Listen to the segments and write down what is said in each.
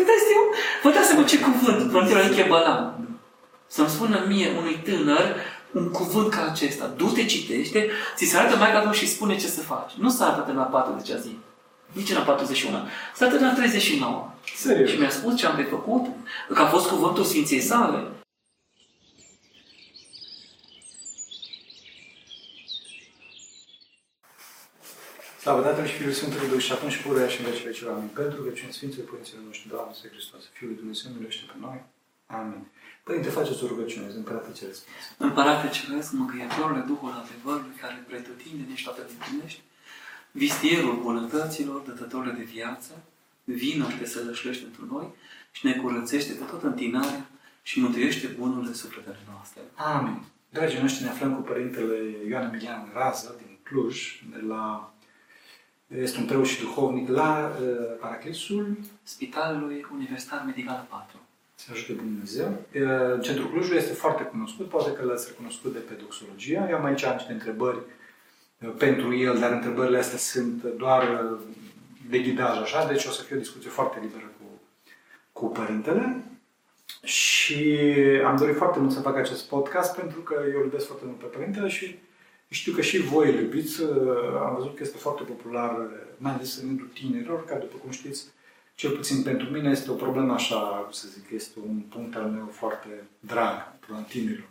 Puteți vă dați seama ce cuvânt, frontierul Enche Balan. Să-mi spună mie unui tânăr un cuvânt ca acesta. Du-te, citește, ți se arată mai ca și spune ce să faci. Nu s-a arătat în a 40 zi. Nici în a 41. S-a arătat în a 39. Serios? Și mi-a spus ce am de făcut, că a fost cuvântul Sfinției sale. Slavă Tatălui și Fiului Sfântului Duh și atunci pururea și în vecii vecii. Amin. Pentru că cine Sfinților Părinților noștri, Doamne, Să Hristos, Fiul lui Dumnezeu, miluiește pe noi. Amin. Părinte, faceți o rugăciune, Împărate Ceresc. Împărate Ceresc, Mângâietorule, Duhul adevărului, care pretutinde niște toate împlinești, vistierul bunătăților, dătătorule de viață, vină și te sălășlește într noi și ne curățește de tot întinarea și mântuiește bunurile sufletele noastre. Amin. Dragii noștri, ne aflăm cu Părintele Ioan Emilian Rază din Cluj, de la este un preot și duhovnic la uh, Paraclisul Spitalului Universitar Medical 4. Să ajute Dumnezeu. Uh, Centrul Clujului este foarte cunoscut, poate că l-ați recunoscut de pe doxologia. Eu am aici niște întrebări uh, pentru el, dar întrebările astea sunt doar uh, de ghidaj așa, deci o să fie o discuție foarte liberă cu, cu părintele. Și am dorit foarte mult să fac acest podcast pentru că eu iubesc foarte mult pe părintele și știu că și voi îl iubiți, am văzut că este foarte popular, mai ales în rândul tinerilor, care, după cum știți, cel puțin pentru mine este o problemă așa, cum să zic, este un punct al meu foarte drag, problema tinerilor.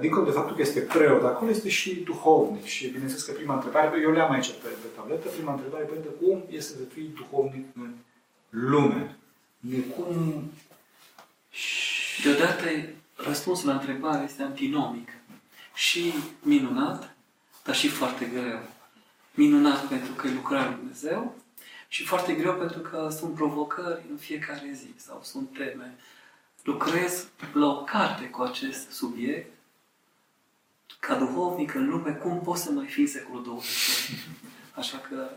Dincolo de faptul că este preot, acolo este și duhovnic și bineînțeles că prima întrebare, eu le am aici pe, pe tabletă, prima întrebare, părinte, cum este să fii duhovnic în lume? De cum... Deodată răspunsul la întrebare este antinomic și minunat, dar și foarte greu. Minunat pentru că e lucrarea lui Dumnezeu și foarte greu pentru că sunt provocări în fiecare zi sau sunt teme. Lucrez la o carte cu acest subiect ca duhovnic în lume, cum poți să mai fi în secolul 21? Așa că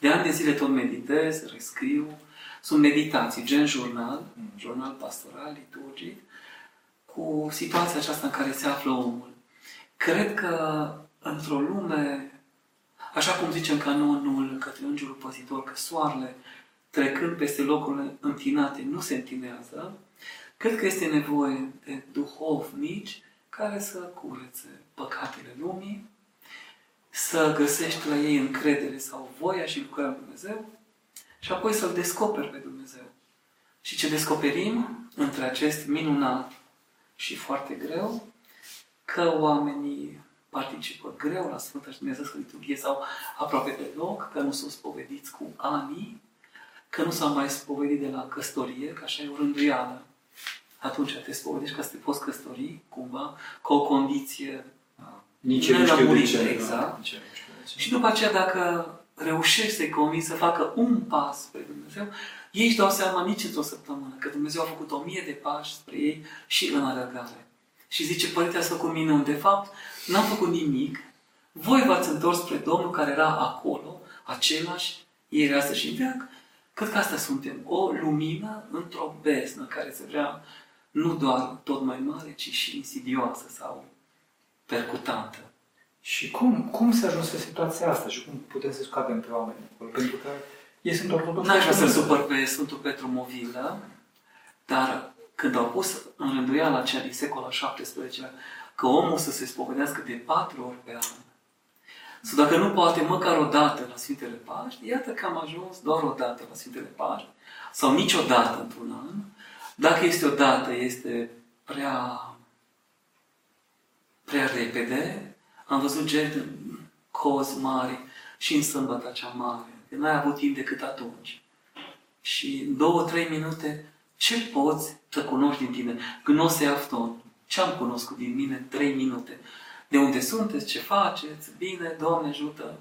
de ani de zile tot meditez, rescriu, sunt meditații, gen jurnal, jurnal pastoral, liturgic, cu situația aceasta în care se află omul. Cred că într-o lume, așa cum zice în canonul către Îngerul Păzitor, că soarele, trecând peste locurile întinate, nu se întinează, cred că este nevoie de duhovnici care să curețe păcatele lumii, să găsești la ei încredere sau voia și lucrarea lui Dumnezeu și apoi să-L descoperi pe Dumnezeu. Și ce descoperim între acest minunat și foarte greu că oamenii participă greu la Sfânta și Dumnezeu Liturghie sau aproape deloc, că nu sunt spovediți cu ani, că nu s-au mai spovedit de la căsătorie, că așa e o rânduială. Atunci te spovedești ca să te poți căsători, cumva, cu o condiție Nici nu știu de ce. Exact. Nici și după aceea, dacă reușești să-i convingi să facă un pas spre Dumnezeu, ei își dau seama nici într-o săptămână că Dumnezeu a făcut o mie de pași spre ei și în alergare și zice, Părinte, ați făcut minuni. De fapt, n-am făcut nimic. Voi v-ați întors spre Domnul care era acolo, același, ieri, astăzi și veac. Cred că asta suntem. O lumină într-o beznă care se vrea nu doar tot mai mare, ci și insidioasă sau percutantă. Și cum, cum se ajuns în situația asta și cum putem să scoatem pe oameni acolo? Pentru că ei sunt ortodoxi. N-aș vrea să supăr pe Sfântul Petru Movilă, dar când au pus în rânduiala cea din secolul XVII că omul să se spovedească de patru ori pe an, sau dacă nu poate măcar o dată la Sfintele Paști, iată că am ajuns doar o dată la Sfintele Paști, sau niciodată într-un an. Dacă este o dată, este prea, prea repede. Am văzut gen în cozi mari și în sâmbătă cea mare. Că n-ai avut timp decât atunci. Și în două, trei minute ce poți să cunoști din tine? Gnose afton. Ce am cunoscut din mine? Trei minute. De unde sunteți? Ce faceți? Bine, Doamne ajută.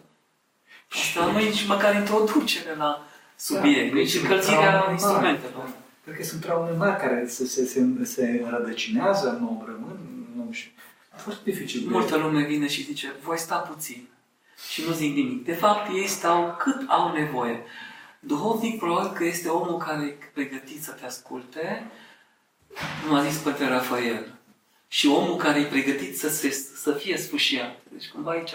Asta nu e nici măcar introducere la subiect, da, nici încălzirea instrumentelor. Cred că sunt traume mari care se, se, se, se rădăcinează, nu rămân, nu știu. A fost dificil. Multă lume vine și zice, voi sta puțin. Și nu zic nimic. De fapt, ei stau cât au nevoie. Duhovnic probabil că este omul care e pregătit să te asculte, nu a zis Părinte Rafael. Și omul care e pregătit să, se, să fie sfâșiat. Deci cumva aici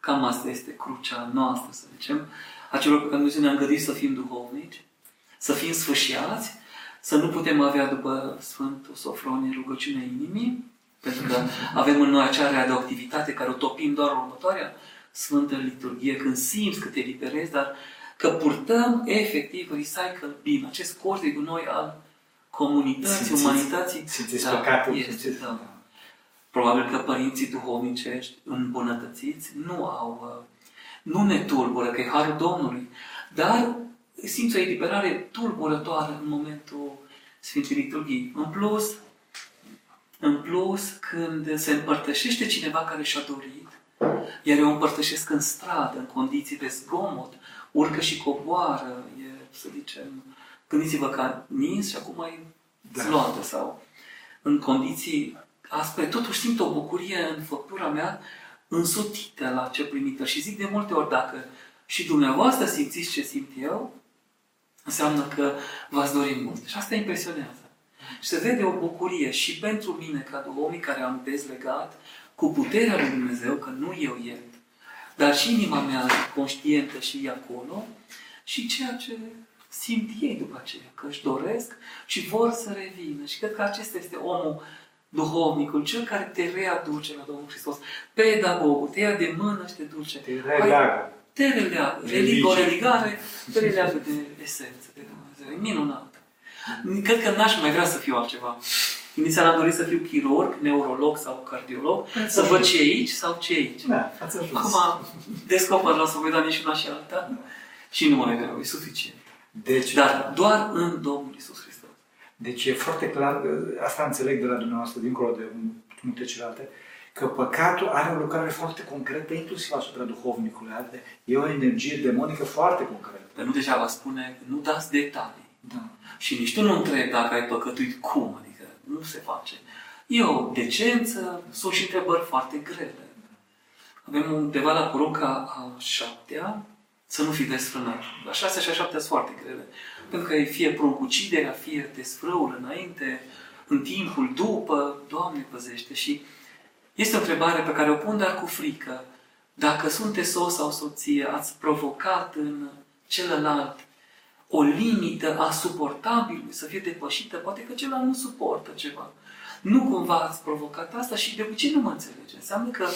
cam asta este crucea noastră, să zicem, a celor pe care Dumnezeu ne-a gândit să fim duhovnici. să fim sfârșiați, să nu putem avea după Sfântul Sofronie rugăciunea inimii, pentru că avem în noi acea radioactivitate care o topim doar în următoarea Sfântă Liturghie, când simți că te liberezi, dar că purtăm efectiv recycle bin, acest corp de gunoi al comunității, Simțiți- umanității. simțiți da, păcatul, este, simțiți- da. Probabil că părinții duhovnicești îmbunătățiți nu au, uh, nu ne tulbură, că e Harul Domnului, dar simți o eliberare tulburătoare în momentul Sfintei Liturghii. În plus, în plus, când se împărtășește cineva care și-a dorit, iar eu împărtășesc în stradă, în condiții de zgomot, urcă și coboară, e, să zicem, gândiți-vă că a nins și acum e Da. zloată sau în condiții aspre, totuși simt o bucurie în făptura mea însutită la ce primită. Și zic de multe ori, dacă și dumneavoastră simțiți ce simt eu, înseamnă că v-ați dorit mult. Și asta impresionează. Și se vede o bucurie și pentru mine, ca duhovnic care am dezlegat cu puterea lui Dumnezeu, că nu eu iert, dar și inima mea conștientă și e acolo, și ceea ce simt ei după aceea, că își doresc și vor să revină. Și cred că acesta este omul duhovnicul, cel care te readuce la Domnul Hristos, pedagogul, te ia de mână și te duce. Te releagă. Te releagă. Religie, o religare te releagă de esență, de Dumnezeu. E minunat. Cred că n-aș mai vrea să fiu altceva. Inițial am dorit să fiu chirurg, neurolog sau cardiolog, să văd ce e aici sau ce e aici. Da, ați ajuns. Acum descoper la spovedanie și una și alta și nu mai vreau, e suficient. Deci, Dar doar în Domnul Isus Hristos. Deci e foarte clar, asta înțeleg de la dumneavoastră, dincolo de multe celelalte, că păcatul are o lucrare foarte concretă, inclusiv asupra duhovnicului. Are- E o energie demonică foarte concretă. Dar nu degeaba spune, nu dați detalii. Da. Și nici tu nu întrebi dacă ai păcătuit cum, adică nu se face. E o decență, sunt și întrebări foarte grele. Avem undeva la porunca a șaptea, să nu fii desfrânat. A șasea și a șaptea sunt foarte grele. Pentru că e fie pruncuciderea, fie desfrâul înainte, în timpul, după, Doamne păzește. Și este o întrebare pe care o pun, dar cu frică. Dacă sunteți soț sau soție, ați provocat în celălalt o limită a suportabilului să fie depășită, poate că celălalt nu suportă ceva. Nu cumva ați provocat asta și de obicei nu mă înțelege. Înseamnă că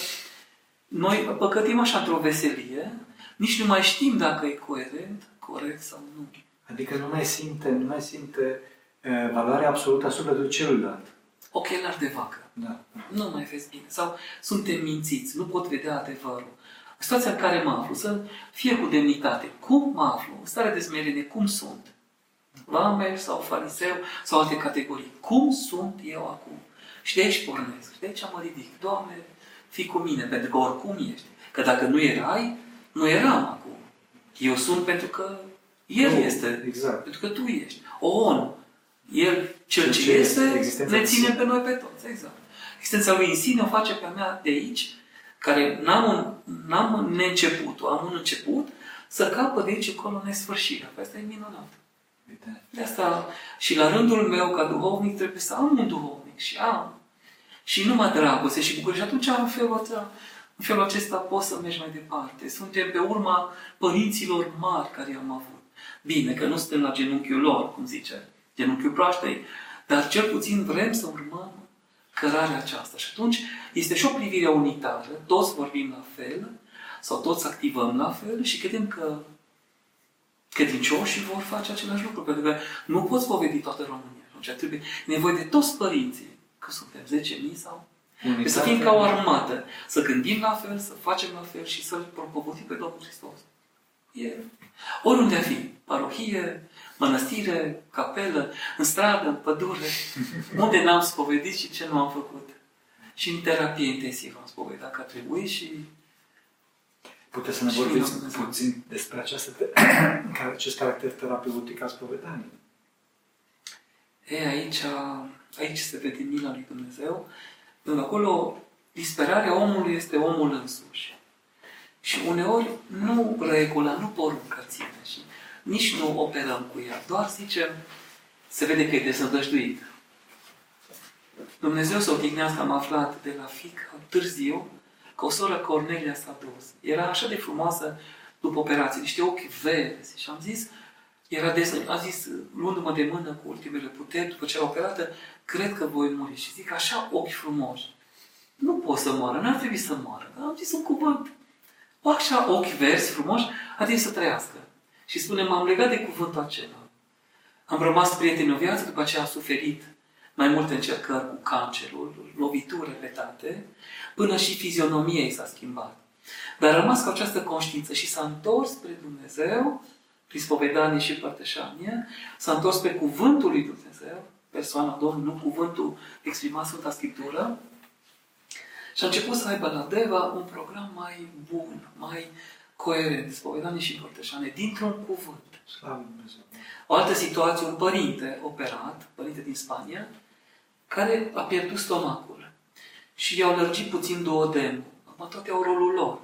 noi păcătim așa într-o veselie, nici nu mai știm dacă e coerent, corect sau nu. Adică nu mai simte, nu mai simte uh, valoarea absolută asupra de celuilalt. Ochelari de vacă. Da. Nu mai vezi bine. Sau suntem mințiți, nu pot vedea adevărul. În situația în care mă aflu, să fie cu demnitate. Cum mă aflu? În stare de smerenie, cum sunt? Vamer sau fariseu sau alte categorii. Cum sunt eu acum? Și de aici pornesc. Și de aici mă ridic. Doamne, fii cu mine, pentru că oricum ești. Că dacă nu erai, nu eram acum. Eu sunt pentru că El Nu, este. exact. Pentru că Tu ești. ON. El, cel Cel ce ce este, este, existența ne în ține sine. pe noi pe toți. Exact. Existența Lui în sine o face pe a mea de aici, care n-am un, n-am un neînceputul, am un început, să capăt de aici încolo nesfârșirea. Asta e minunat. Uite. De asta și la rândul meu, ca duhovnic, trebuie să am un duhovnic și am. Și numai dragoste și bucurie. Și atunci, în felul, ăsta, în felul acesta, poți să mergi mai departe. Suntem pe urma părinților mari care am avut. Bine, că nu suntem la genunchiul lor, cum zice, genunchiul proaștei, dar cel puțin vrem să urmăm cărarea aceasta. Și atunci este și o privire unitară, toți vorbim la fel, sau toți activăm la fel și credem că credincioșii vor face același lucru, pentru că nu poți povedi toată România. Atunci trebuie e nevoie de toți părinții, că suntem 10.000 sau... Trebuie să fim ca o armată, să gândim la fel, să facem la fel și să-L propovădim pe Domnul Hristos. E oriunde a fi, parohie, mănăstire, capelă, în stradă, în pădure, unde n-am spovedit și ce nu am făcut. Și în terapie intensivă am spovedat că a trebuit și Puteți să ne Și vorbiți Dumnezeu. puțin despre această, acest caracter terapeutic al spovedaniei. E, aici, aici se vede mila lui Dumnezeu, pentru că acolo disperarea omului este omul însuși. Și uneori nu regula, nu porunca ține și nici nu operăm cu ea. Doar zicem, se vede că e desădăjduit. Dumnezeu să odihnească, am aflat de la fică târziu că o soră Cornelia s-a dus. Era așa de frumoasă după operație, niște ochi verzi. Și am zis, era des, a zis, luându-mă de mână cu ultimele puteri, după ce era operată, cred că voi muri. Și zic, așa ochi frumoși. Nu pot să moară, n-ar trebui să moară. Dar am zis un cuvânt. Așa ochi verzi, frumoși, a trebuit să trăiască. Și spune, m-am legat de cuvântul acela. Am rămas prieten o viață, după aceea a suferit mai multe încercări cu cancerul, lovituri repetate, până și fizionomia ei s-a schimbat. Dar a rămas cu această conștiință și s-a întors spre Dumnezeu, prin spovedanie și părtășanie, s-a întors pe cuvântul lui Dumnezeu, persoana Domnului, nu cuvântul exprimat Sfânta Scriptură, și a început să aibă la Deva un program mai bun, mai coerent, spovedanie și părtășanie, dintr-un cuvânt. Slavă Dumnezeu. O altă situație, un părinte operat, părinte din Spania, care a pierdut stomacul și i-au lărgit puțin duodenul. Acum toate au rolul lor.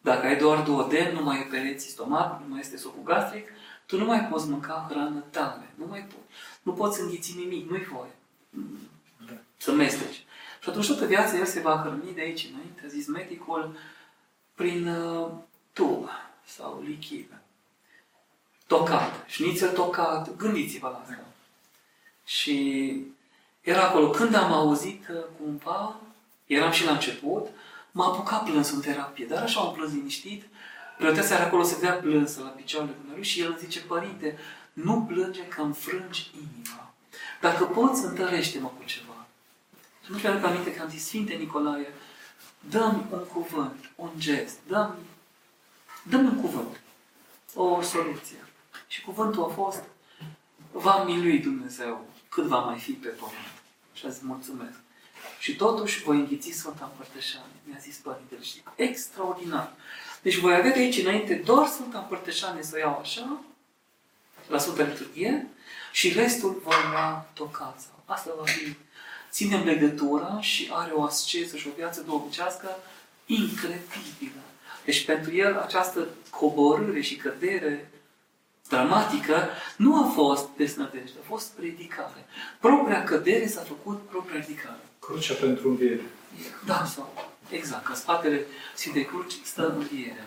Dacă ai doar duoden, nu mai pereți stomacul, nu mai este socul gastric, tu nu mai poți mânca hrană tare. Nu mai poți. Nu poți înghiți nimic, nu-i voie. Da. Să mesteci. Și atunci toată viața el se va hrăni de aici înainte, a zis medicul, prin uh, tub sau lichid. Tocat. Șnițel tocat. Gândiți-vă la asta. Și era acolo. Când am auzit uh, cumva, eram și la început, m-a apucat plâns în terapie, dar așa am plâns liniștit. Preoteasa era acolo, se vedea plânsă la picioarele lui și el îmi zice, părinte, nu plânge că înfrângi inima. Dacă poți, întărește-mă cu ceva. Și nu mi-aduc aminte că am zis, Sfinte Nicolae, dă-mi un cuvânt, un gest, dă-mi, dă-mi un cuvânt, o soluție. Și cuvântul a fost, va milui Dumnezeu cât va mai fi pe pământ. Și a zis, mulțumesc. Și totuși voi înghiți Sfânta Împărtășanie. Mi-a zis Părintele și extraordinar. Deci voi avea de aici înainte doar Sfânta Împărtășanie să o iau așa, la Sfânta Liturghie, și restul voi lua tocața. Asta va fi. Ținem legătura și are o asceză și o viață duhovnicească incredibilă. Deci pentru el această coborâre și cădere dramatică nu a fost desnădejde, a fost predicare. Propria cădere s-a făcut propria ridicare. Crucea pentru înviere. Da, sau exact, că în spatele Sfintei Cruci stă învierea.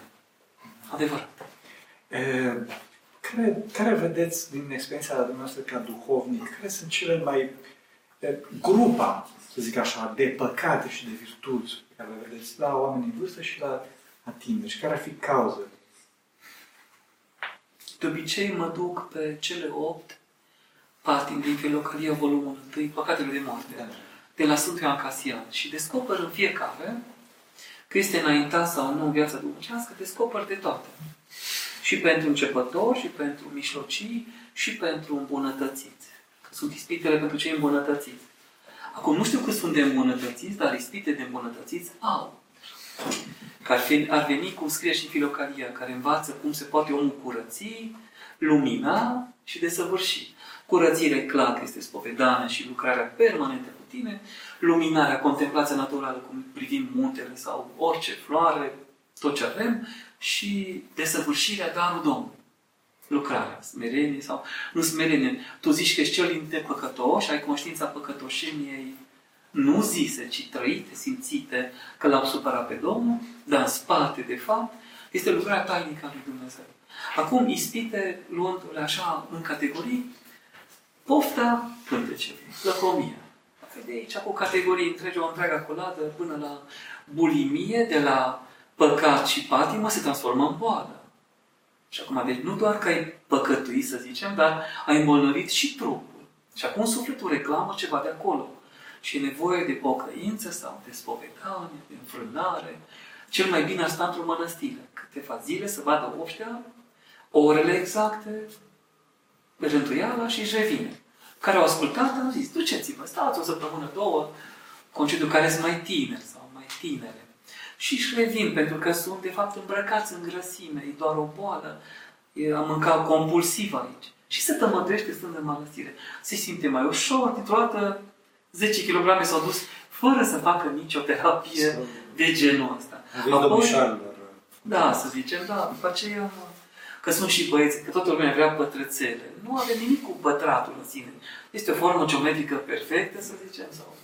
Adevărat. E, care, care vedeți din experiența dumneavoastră ca duhovnic, care sunt cele mai e, grupa, să zic așa, de păcate și de virtuți pe care le vedeți la oameni în vârstă și la, la tineri? Și care ar fi cauză? De obicei mă duc pe cele opt patini din Filocalia, volumul 1, Păcatele de moarte, Da. de la Sfântul Ioan Casian. Și descoper în fiecare că este înaintat sau nu în viața duhovnicească, descoper de toate. Și pentru începători, și pentru mișlocii, și pentru îmbunătățiți. Că sunt ispitele pentru cei îmbunătățiți. Acum nu știu cât sunt de îmbunătățiți, dar ispite de îmbunătățiți au. Că ar, fi, ar veni, cum scrie și Filocalia, care învață cum se poate omul curăți, lumina și desăvârși. Curățire clar că este spovedania și lucrarea permanentă cu tine, luminarea, contemplația naturală, cum privim muntele sau orice floare, tot ce avem, și desăvârșirea darul Domnului. Lucrarea, smerenie sau nu smerenie. Tu zici că ești cel dintre păcătoși, ai conștiința păcătoșeniei nu zise, ci trăite, simțite că l-au supărat pe Domnul, dar în spate, de fapt, este lucrarea tainică a lui Dumnezeu. Acum, ispite, luându-le așa în categorii, pofta pântecelui, lăcomia. De aici cu categorii întregi, o întreagă coladă, până la bulimie, de la păcat și patimă, se transformă în boală. Și acum, deci nu doar că ai păcătuit, să zicem, dar ai îmbolnăvit și trupul. Și acum sufletul reclamă ceva de acolo. Și e nevoie de pocăință sau de spovedanie, de înfrânare. Cel mai bine ar sta într-o mănăstire. Câteva zile să vadă oștea, orele exacte, rântuiala și își revine. Care au ascultat, au zis, duceți-vă, stați o săptămână, două, concediu care sunt mai tineri sau mai tinere. Și își revin, pentru că sunt, de fapt, îmbrăcați în grăsime, e doar o boală, e a mânca compulsiv aici. Și se tămăduiește stând în mănăstire. Se simte mai ușor, dintr-o dată 10 kg s-au dus fără să facă nicio terapie Să- de genul ăsta. Aveți domnișoarelor. Da, să zicem, da, după aceea, că sunt și băieți, că toată lumea vrea pătrățele. Nu avem nimic cu pătratul în sine. Este o formă geometrică perfectă, să zicem, sau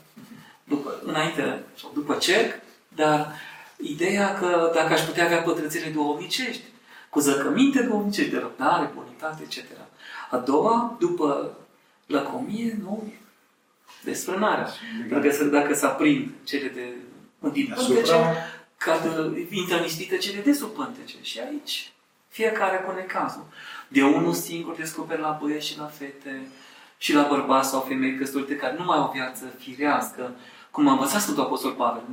după, înainte sau după cerc, dar ideea că dacă aș putea avea pătrățele duhovnicești, cu zăcăminte duhovnicești de răbdare, bunitate, etc. A doua, după lăcomie, nu, desfrânarea. Dacă, se- dacă se aprind cele de din pântece, Deasupra, cad, intră în ispită cele de sub pântece. Și aici, fiecare cu necazul. De unul singur descoperi la băieți și la fete și la bărbați sau femei căsătorite care nu mai au o viață firească, cum a învățat Sfântul Apostol Pavel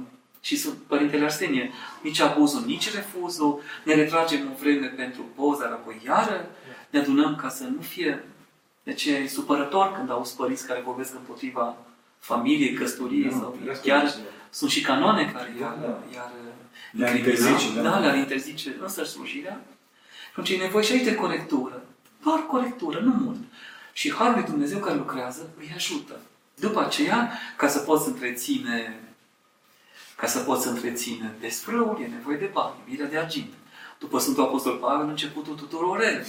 și sunt Părintele Arsenie, nici abuzul, nici refuzul, ne retragem o vreme pentru poză, dar apoi iară ne adunăm ca să nu fie de ce e supărător când auzi părinți care vorbesc împotriva familiei, căsătoriei Nu, sau firească, chiar nu. sunt și canoane care iar, Da. iar Le-ar incrimina, interzice, da. da, le-ar interzice însă slujirea. Și atunci e nevoie și aici de corectură. Doar corectură, nu mult. Și Harul lui Dumnezeu care lucrează îi ajută. După aceea, ca să poți întreține ca să poți întreține desfrâul, e nevoie de bani, mirea de argint. După Sfântul Apostol Pavel, începutul tuturor relelor.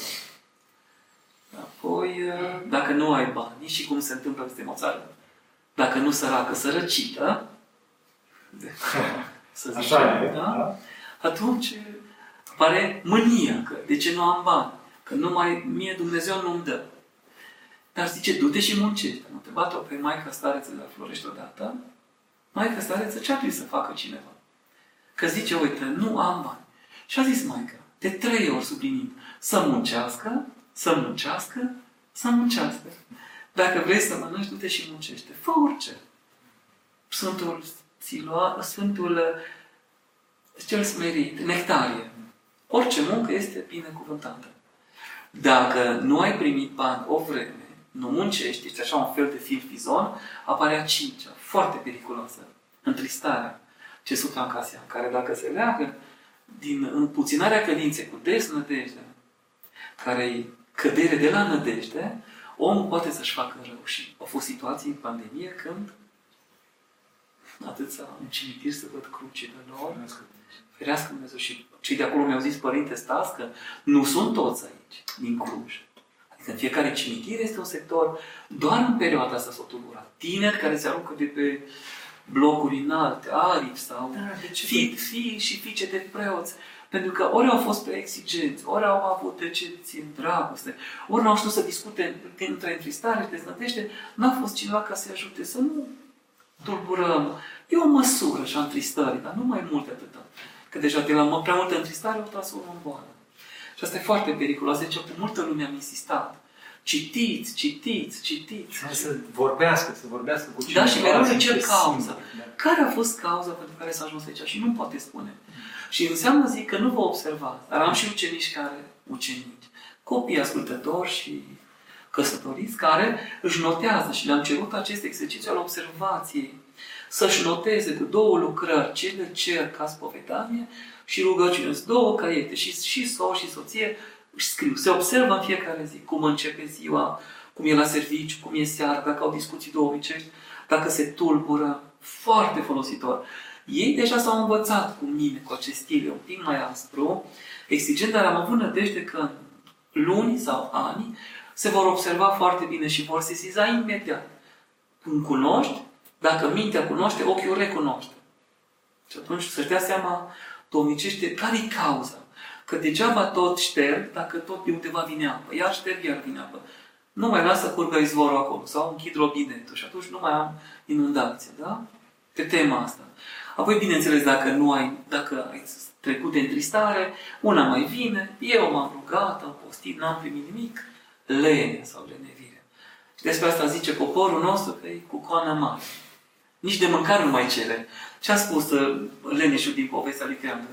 Apoi, dacă nu ai bani, și cum se întâmplă peste o țară, dacă nu săracă, sărăcită, să zicem, Așa e, da? da? atunci apare mânia, că de ce nu am bani, că numai mie Dumnezeu nu-mi dă. Dar zice, du-te și muncești. Am întrebat-o pe Maica Stareță de la Florești odată. Maica Stareță, ce ar trebui să facă cineva? Că zice, uite, nu am bani. Și a zis Maica, de trei ori sublinind, să muncească, să muncească, să muncească. Dacă vrei să mănânci, du-te și muncește. Fă orice. Sfântul Siloa, Sfântul cel smerit, nectarie. Orice muncă este binecuvântată. Dacă nu ai primit bani o vreme, nu muncești, ești așa un fel de fil fizon, apare a cincea, foarte periculoasă, întristarea, ce supra în Casia, care dacă se leagă din împuținarea credinței cu desnădejde, care e cădere de la nădejde, omul poate să-și facă rău. Și au fost situații în pandemie când atâția în cimitir să văd crucile lor, ferească Dumnezeu. Și cei de acolo mi-au zis, Părinte Stas, că nu sunt toți aici, din Cluj. Adică în fiecare cimitir este un sector, doar în perioada asta s-o tulbura. Tineri care se aruncă de pe blocuri înalte, aripi sau Da, de ce fii, fii și fiice de preoți. Pentru că ori au fost prea exigenți, ori au avut decepții în dragoste, ori n-au știut să discute între întristare și deznădejde, n-a fost cineva ca să-i ajute să nu tulburăm. E o măsură și a întristării, dar nu mai mult de atâta. Că deja de la prea multă întristare o transformă în boală. Și asta e foarte periculos. Deci cu multă lume am insistat. Citiți, citiți, citiți. Să vorbească, să vorbească cu cineva. Da, și mereu să le cer fie cauza. simplu, da. Care a fost cauza pentru care s-a ajuns aici? Și nu poate spune. Și înseamnă, zic, că nu vă observați. Dar am și ucenici care, ucenici, copii ascultători și căsătoriți, care își notează și le-am cerut acest exercițiu al observației. Să-și noteze cu două lucrări, ce le cer ca spovedanie și rugăciune. Sunt două caiete și, și soț și soție își scriu. Se observă în fiecare zi cum începe ziua, cum e la serviciu, cum e seara, dacă au discuții duhovnicești, dacă se tulbură. Foarte folositor. Ei deja s-au învățat cu mine, cu acest stil, e un pic mai aspru, exigent, dar am avut nădejde că în luni sau ani se vor observa foarte bine și vor sesiza imediat. Când cunoști, dacă mintea cunoaște, ochiul recunoaște. Și atunci să-și dea seama domnicește care e cauza. Că degeaba tot șterg dacă tot de undeva vine apă. Iar șterg, iar vine apă. Nu mai lasă curgă izvorul acolo sau închid robinetul și atunci nu mai am inundație. Da? Pe tema asta. Apoi, bineînțeles, dacă nu ai, dacă ai trecut de întristare, una mai vine, eu m-am rugat, am postit, n-am primit nimic, lene sau lenevire. Și despre asta zice poporul nostru că e cu coana mare. Nici de mâncare nu mai cere. Ce a spus uh, leneșul din povestea lui Creangă?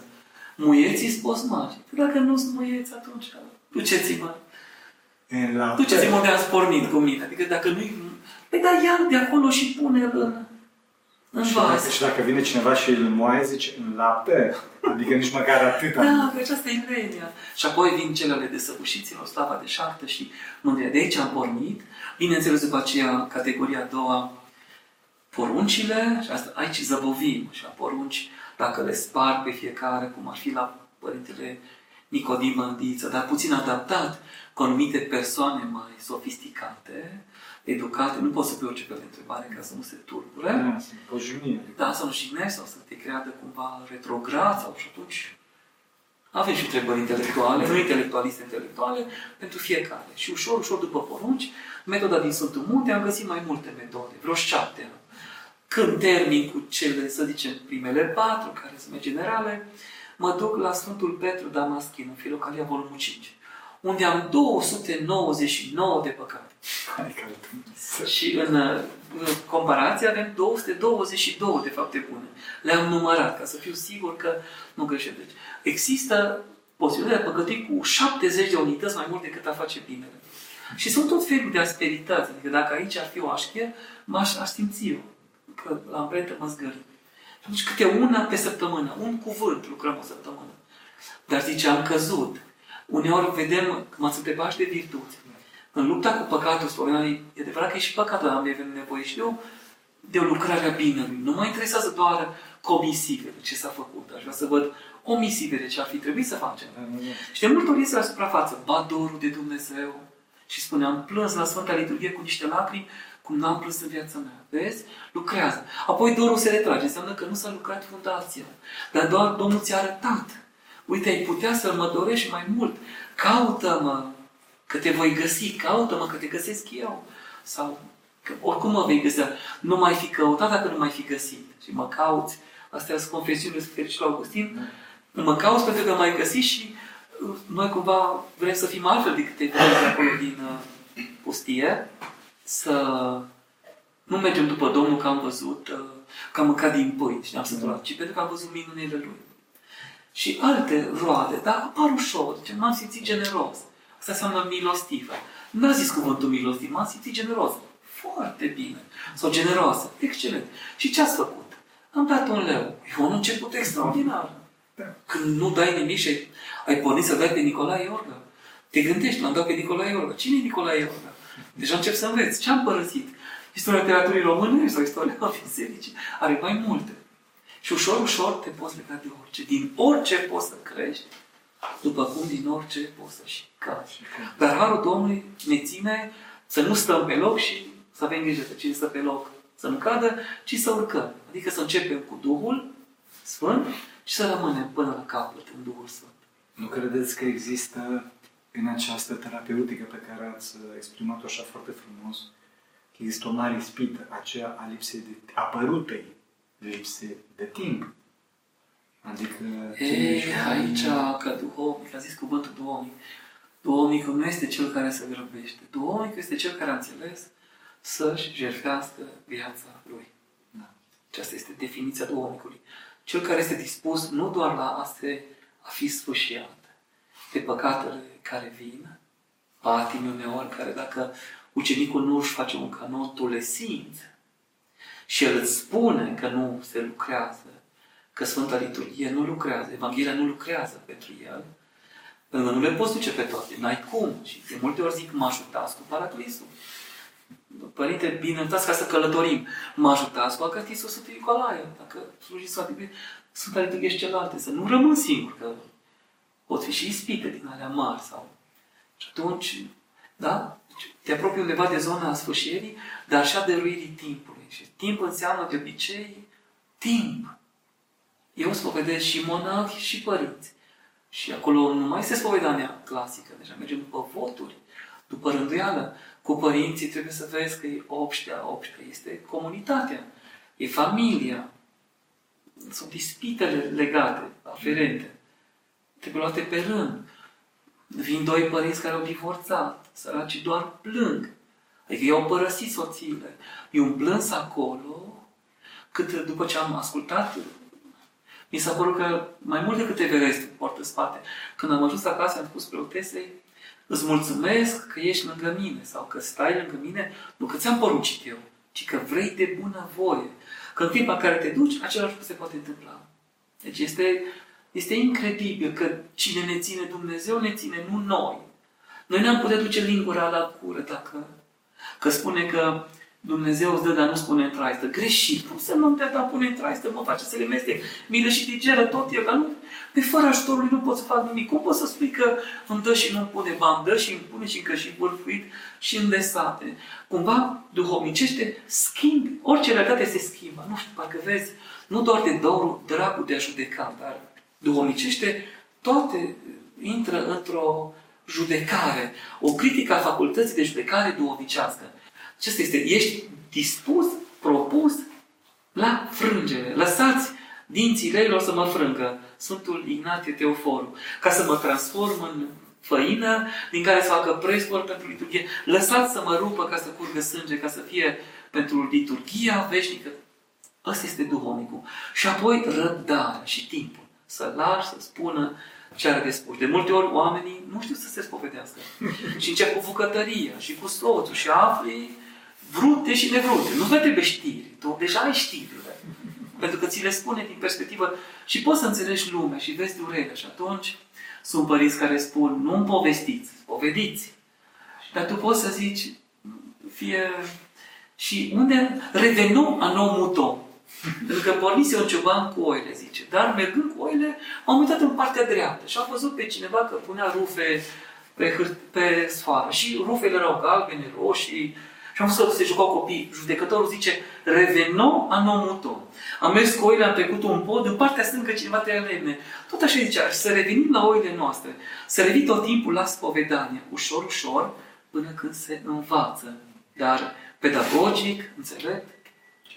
Muieții spus mari. Dacă nu sunt muieți, atunci duceți-mă. În la Duceți-mă unde ați pornit cu mine. Adică dacă nu-i... Păi da, ia de acolo și pune-l în, în și, dacă, vas. și dacă vine cineva și îl moaie, zice, în lapte. Adică nici măcar atâta. Da, că aceasta e lenia. Și apoi vin celele de săbușiților, slava de șartă și mândria. De aici am pornit. Bineînțeles, după aceea, categoria a doua, poruncile, și asta, aici zăbovim, și la porunci, dacă le spar pe fiecare, cum ar fi la Părintele Nicodim Mândiță, dar puțin adaptat cu anumite persoane mai sofisticate, educate, nu poți să pui orice fel de întrebare ca să nu se tulbure. Da, sunt pojigniri. Da, să nu jignești sau să te creadă cumva retrograd sau și atunci Avem și întrebări intelectuale, nu intelectualiste intelectuale, pentru fiecare. Și ușor, ușor, după porunci, metoda din Sfântul Munte, am găsit mai multe metode, vreo șapte. Când termin cu cele, să zicem, primele patru, care sunt mai generale, mă duc la Sfântul Petru Damaschin, în Filocalia volumul 5, unde am 299 de păcate. Și în, în comparație avem 222 de fapte bune. Le-am numărat ca să fiu sigur că nu greșesc. Deci, există posibilitatea de a păcăti cu 70 de unități mai mult decât a face binele. Și sunt tot felul de asperități. Adică dacă aici ar fi o așchie, m-aș aș simți eu că la amprentă mă zgări. Și atunci câte una pe săptămână, un cuvânt lucrăm o săptămână. Dar zice, am căzut. Uneori vedem că mă întrebat de virtuți. În lupta cu păcatul, spuneam, e adevărat că e și păcatul, dar am nevoie și eu de o lucrare a binelui. Nu mă interesează doar comisivele, ce s-a făcut. Aș vrea să văd omisivele, ce ar fi trebuit să facem. Și de multe ori este la suprafață, badorul de Dumnezeu. Și spuneam, plâns la Sfânta Liturghie cu niște lacrimi, cum n-am plâns în viața mea. Vezi? Lucrează. Apoi dorul se retrage. Înseamnă că nu s-a lucrat fundația. Dar doar Domnul ți-a arătat. Uite, ai putea să mă dorești mai mult. Caută-mă că te voi găsi. Caută-mă că te găsesc eu. Sau că oricum mă vei găsi. Nu mai fi căutat dacă nu mai fi găsit. Și mă cauți. Astea sunt confesiunile Sfântului la Augustin. Mă cauți pentru că m-ai găsit și uh, noi cumva vrem să fim altfel decât te de acolo din uh, pustie. Să nu mergem după Domnul că am văzut, uh, că am mâncat din pâini și ne-am săturat, ci pentru că am văzut minunile Lui. Și alte roade, dar apar ușor, ce m-am simțit generos. Asta înseamnă milostivă. N-a zis cuvântul milostiv, m-am simțit generos. Foarte bine. Sau generoasă. Excelent. Și ce ați făcut? Am dat un leu. E un început extraordinar. Da. Când nu dai nimic și ai, ai pornit să dai pe Nicolae Iorga. Te gândești, l-am dat pe Nicolae Iorga. Cine e Nicolae Iorga? Deja încep să înveți. Ce am părăsit? Istoria literaturii române sau istoria bisericii? Are mai multe. Și ușor, ușor te poți lega de orice. Din orice poți să crești, după cum din orice poți să și cazi. Dar Harul Domnului ne ține să nu stăm pe loc și să avem grijă de cine stă pe loc să nu cadă, ci să urcăm. Adică să începem cu Duhul Sfânt și să rămânem până la capăt în Duhul Sfânt. Nu credeți că există în această terapeutică pe care ați exprimat-o așa foarte frumos, că există o mare ispită, aceea a lipsei de apărutei lipse de timp. Adică... E, aici, ca duhovnic, a zis cuvântul duhovnic, duhovnicul nu este cel care se grăbește. Duhovnicul este cel care a înțeles să-și jertfească viața lui. Da. Aceasta este definiția duhovnicului. Cel care este dispus nu doar la a, se, a fi sfâșiat de păcatele care vin, patimi uneori, care dacă ucenicul nu își face un canon, tu le simți, și el îți spune că nu se lucrează, că Sfânta Liturghie nu lucrează, Evanghelia nu lucrează pentru el, pentru că nu le poți duce pe toate, n-ai cum. Și de multe ori zic, mă ajutați cu Paraclisul. Părinte, bine, uitați ca să călătorim. Mă ajutați cu Acatisul Sfântul Nicolae. Dacă slujiți Sfântul Sfânta Liturghie și celelalte, să nu rămân singur, că pot fi și ispite din alea mari. Sau... Și atunci, da? Te apropii undeva de zona sfârșirii, dar și a dăruirii timpului. Și timp înseamnă de obicei timp. Eu spovedesc și monahi și părinți. Și acolo nu mai este spovedania clasică, deja mergem după voturi, după rânduială. Cu părinții trebuie să vezi că e obștea, obștea este comunitatea, e familia. Sunt ispitele legate, aferente. Trebuie luate pe rând. Vin doi părinți care au divorțat, săracii doar plâng. Adică i-au părăsit soțiile. E un plâns acolo, cât după ce am ascultat, mi s-a părut că mai mult decât Everest poartă spate. Când am ajuns acasă, am spus preotesei, îți mulțumesc că ești lângă mine sau că stai lângă mine, nu că ți-am poruncit eu, ci că vrei de bună voie. Că în clipa în care te duci, același lucru se poate întâmpla. Deci este, este incredibil că cine ne ține Dumnezeu, ne ține, nu noi. Noi ne-am putea duce lingura la cură dacă Că spune că Dumnezeu îți dă, dar nu spune în traistă. Greșit. Cum să nu te da pune în traistă, mă face să le mestec. Milă și digeră tot el, dar nu, pe fără ajutorul nu pot să fac nimic. Cum poți să spui că îmi dă și nu pune? Ba, îmi dă și îmi pune și încă și vârfuit și îndesate. Cumva, duhovnicește, schimbi. Orice realitate se schimbă. Nu știu, parcă vezi, nu doar de dorul, dragul de a judeca, dar duhovnicește toate intră într-o judecare, o critică a facultății de judecare duovicească. Acesta este, ești dispus, propus la frângere. Lăsați dinții leilor să mă frângă. Sfântul Ignatie Teoforu. Ca să mă transform în făină din care să facă prescor pentru liturghie. Lăsați să mă rupă ca să curgă sânge, ca să fie pentru liturghia veșnică. Ăsta este duhovnicul. Și apoi răbdarea și timpul. Să lași să spună ce are de spus. De multe ori oamenii nu știu să se spovedească. și încep cu bucătăria și cu soțul și afli vrute și nevrute. Nu mai trebuie știri. Tu deja ai știrile. Pentru că ți le spune din perspectivă și poți să înțelegi lumea și vezi durere. Și atunci sunt părinți care spun, nu-mi povestiți, povediți. Dar tu poți să zici, fie... Și unde revenim a nou muto. Pentru că pornise un cioban cu oile, zice. Dar mergând cu oile, am uitat în partea dreaptă și am văzut pe cineva că punea rufe pe, hârt- pe sfoară. Și rufele erau galbene, roșii. Și am văzut că se jucau copii. Judecătorul zice, reveno anomuto. Am mers cu oile, am trecut un pod, în partea stângă cineva te lemne. Tot așa zicea, să revenim la oile noastre. Să revii tot timpul la spovedanie, ușor, ușor, până când se învață. Dar pedagogic,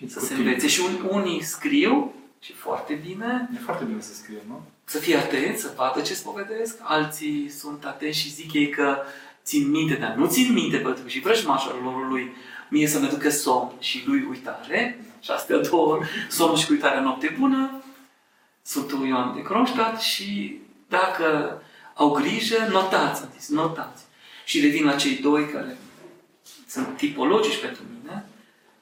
înțeleg, să se învețe. Și un, unii scriu, și foarte bine, E foarte bine să scrie, nu? să fie atenți, să vadă ce spovedesc. Alții sunt atenți și zic ei că țin minte, dar nu țin minte, pentru că și vrăjmașul lui mie să-mi aducă somn și lui uitare. Și astea două, somn și uitarea noapte bună, Sfântul Ioan de Kronstadt și dacă au grijă, notați, am zis, notați. Și revin la cei doi care sunt tipologici pentru mine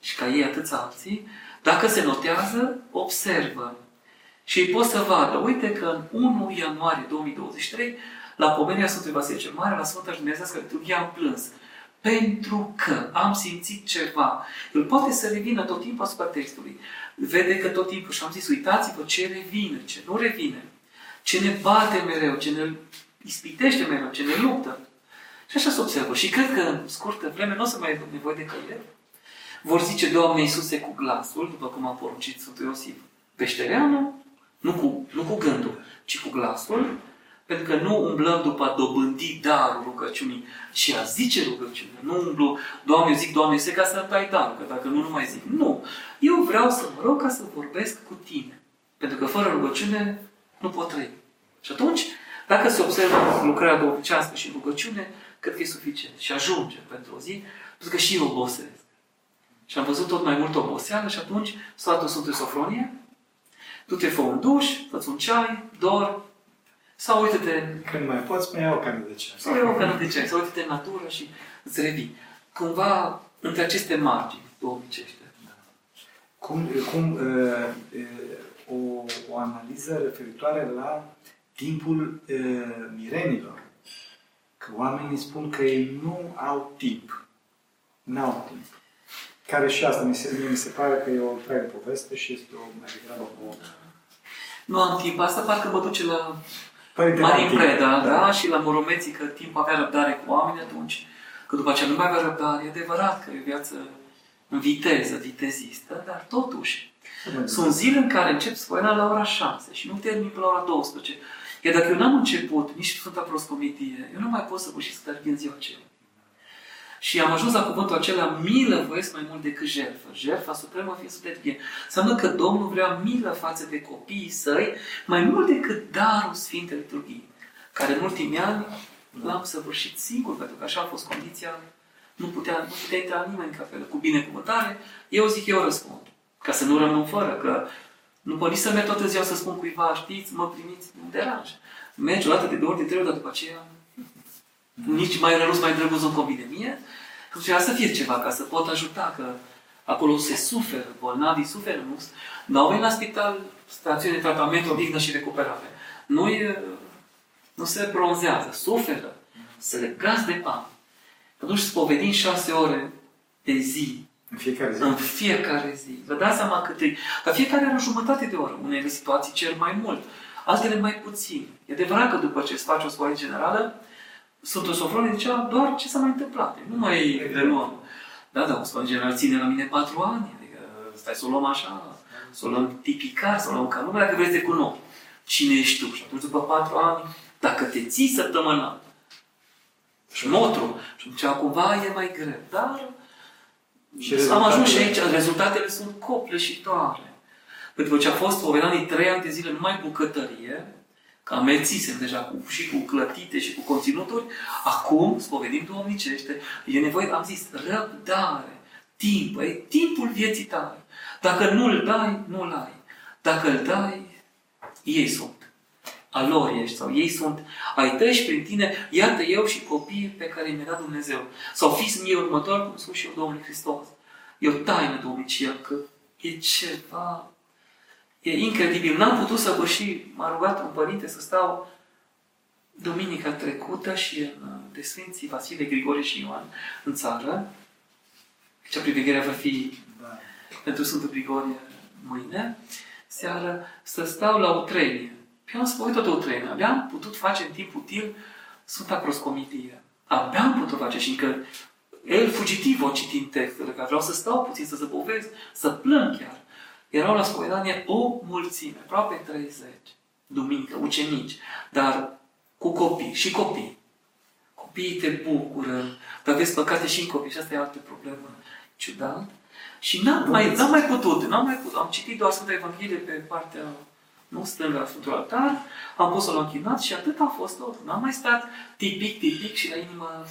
și ca ei atâți alții, dacă se notează, observă. Și ei pot să vadă, uite că în 1 ianuarie 2023, la pomenirea Sfântului Vasile cel Mare, la Sfânta Dumnezească Liturghie, am plâns. Pentru că am simțit ceva. El poate să revină tot timpul asupra textului. Vede că tot timpul, și am zis, uitați-vă ce revine, ce nu revine. Ce ne bate mereu, ce ne ispitește mereu, ce ne luptă. Și așa se observă. Și cred că în scurtă vreme nu o să mai avem nevoie de căile. Vor zice, Doamne Iisuse, cu glasul, după cum a poruncit Sfântul Iosif, peștereanul, nu cu, nu cu gândul, ci cu glasul, pentru că nu umblăm după a dobândi darul rugăciunii, ci a zice rugăciunea. Nu umblu, Doamne, eu zic, Doamne, este ca să-mi dai darul, că dacă nu, nu mai zic. Nu. Eu vreau să mă rog ca să vorbesc cu tine. Pentru că fără rugăciune nu pot trăi. Și atunci, dacă se observă lucrarea duhovnicească și rugăciune, cred că e suficient. Și ajunge pentru o zi, pentru că și eu obosesc. Și am văzut tot mai mult oboseală și atunci sfatul Sfântului Sofronie, tu te fă un duș, fă un ceai, dor, sau uite-te Când mai poți, mai iau o cană de ceai. sau eu că nu de ce, sau uite-te în natură și îți revii. Cumva, între aceste margini, duhovnicește. Cum, cum uh, uh, o, o analiză referitoare la timpul uh, mirenilor. Că oamenii spun că ei nu au timp. N-au timp. Care și asta mi se, mie mi se pare că e o întreagă poveste și este o mai degrabă o... Nu am timp. Asta parcă mă duce la Părinte Marin Martin, Preda, da. da? Și la Moromeții, că timp avea răbdare cu oameni atunci. Că după aceea nu mai avea răbdare. E adevărat că e o viață în viteză, vitezistă, dar totuși sunt zile în care încep sfăina la ora 6 și nu termin până la ora 12. Iar dacă eu n-am început nici Sfânta Proscomitie, eu nu mai pot să și să în ziua aceea. Și am ajuns la cuvântul acela, milă voiesc mai mult decât jertfă. Jertfa supremă fie suflet Înseamnă că Domnul vrea milă față de copiii săi, mai mult decât darul Sfintei Liturghii, care în ultimii ani l-am săvârșit singur, pentru că așa a fost condiția, nu putea, nu putea intra nimeni în capelă. Cu binecuvântare, eu zic, eu răspund. Ca să nu rămân fără, că nu pot nici să merg toată ziua să spun cuiva, știți, mă primiți, nu deranj. Mergi o dată de două ori, de trei ori, dar după aceea nici mai răruț, mai drăguț nu convine mie. Și trebuia să fie ceva ca să pot ajuta, că acolo se suferă, bolnavii suferă, nu? Dar au venit la spital, stațiune de tratament, o dignă și recuperare. Nu, e, nu se bronzează, suferă, se legați de pan. Atunci spovedim șase ore de zi, În fiecare zi. în fiecare zi. Vă dați seama cât e. Dar fiecare are o jumătate de oră. Unele situații cer mai mult, altele mai puțin. E adevărat că după ce îți faci o scoare generală, Sfântul Sofronie zicea doar ce s-a mai întâmplat. Nu mai reluăm. Da, da, o scoare generală ține la mine patru ani. Adică stai să o luăm așa, să o luăm tipicar, să o luăm ca nume, dacă vreți de cu noi. cine ești tu? Și atunci, după patru ani, dacă te ții săptămânal, și motru, și atunci cumva e mai greu. Dar și am ajuns și aici, rezultatele sunt copleșitoare. Pentru că ce a fost Povedanii trei ani de zile numai bucătărie, că amețisem deja cu, și cu clătite și cu conținuturi, acum, spovedim duomnicește, e nevoie, am zis, răbdare, timp, e timpul vieții tale. Dacă nu-l dai, nu-l ai. Dacă îl dai, ei sunt. A lor ești sau ei sunt ai tăi și prin tine, iată eu și copiii pe care mi-a dat Dumnezeu. Sau fiți mie următor, cum spun și eu Domnului Hristos. E o taină domnicia, că e ceva E incredibil. N-am putut să vă și m-a rugat un părinte să stau duminica trecută și în, de Sfinții Vasile, Grigore și Ioan în țară. Cea privegherea va fi da. pentru Sfântul Grigorie mâine, seară, să stau la o trenie. Și am spus, tot o trenie. Abia am putut face în timp util Sfânta Proscomitie. Abia am putut face și încă el fugitiv o citind textele, că vreau să stau puțin, să zăbovesc, să plâng chiar. Erau la spovedanie o mulțime, aproape 30, duminică, ucenici, dar cu copii și copii. Copiii te bucură, dar vezi păcate și în copii și asta e altă problemă ciudat. Și n-am mai, n-am mai putut, n-am mai putut. Am citit doar Sfânta Evanghelie pe partea nu stângă la Sfântul Altar, am pus-o la închinat și atât a fost tot. N-am mai stat tipic, tipic și la inimă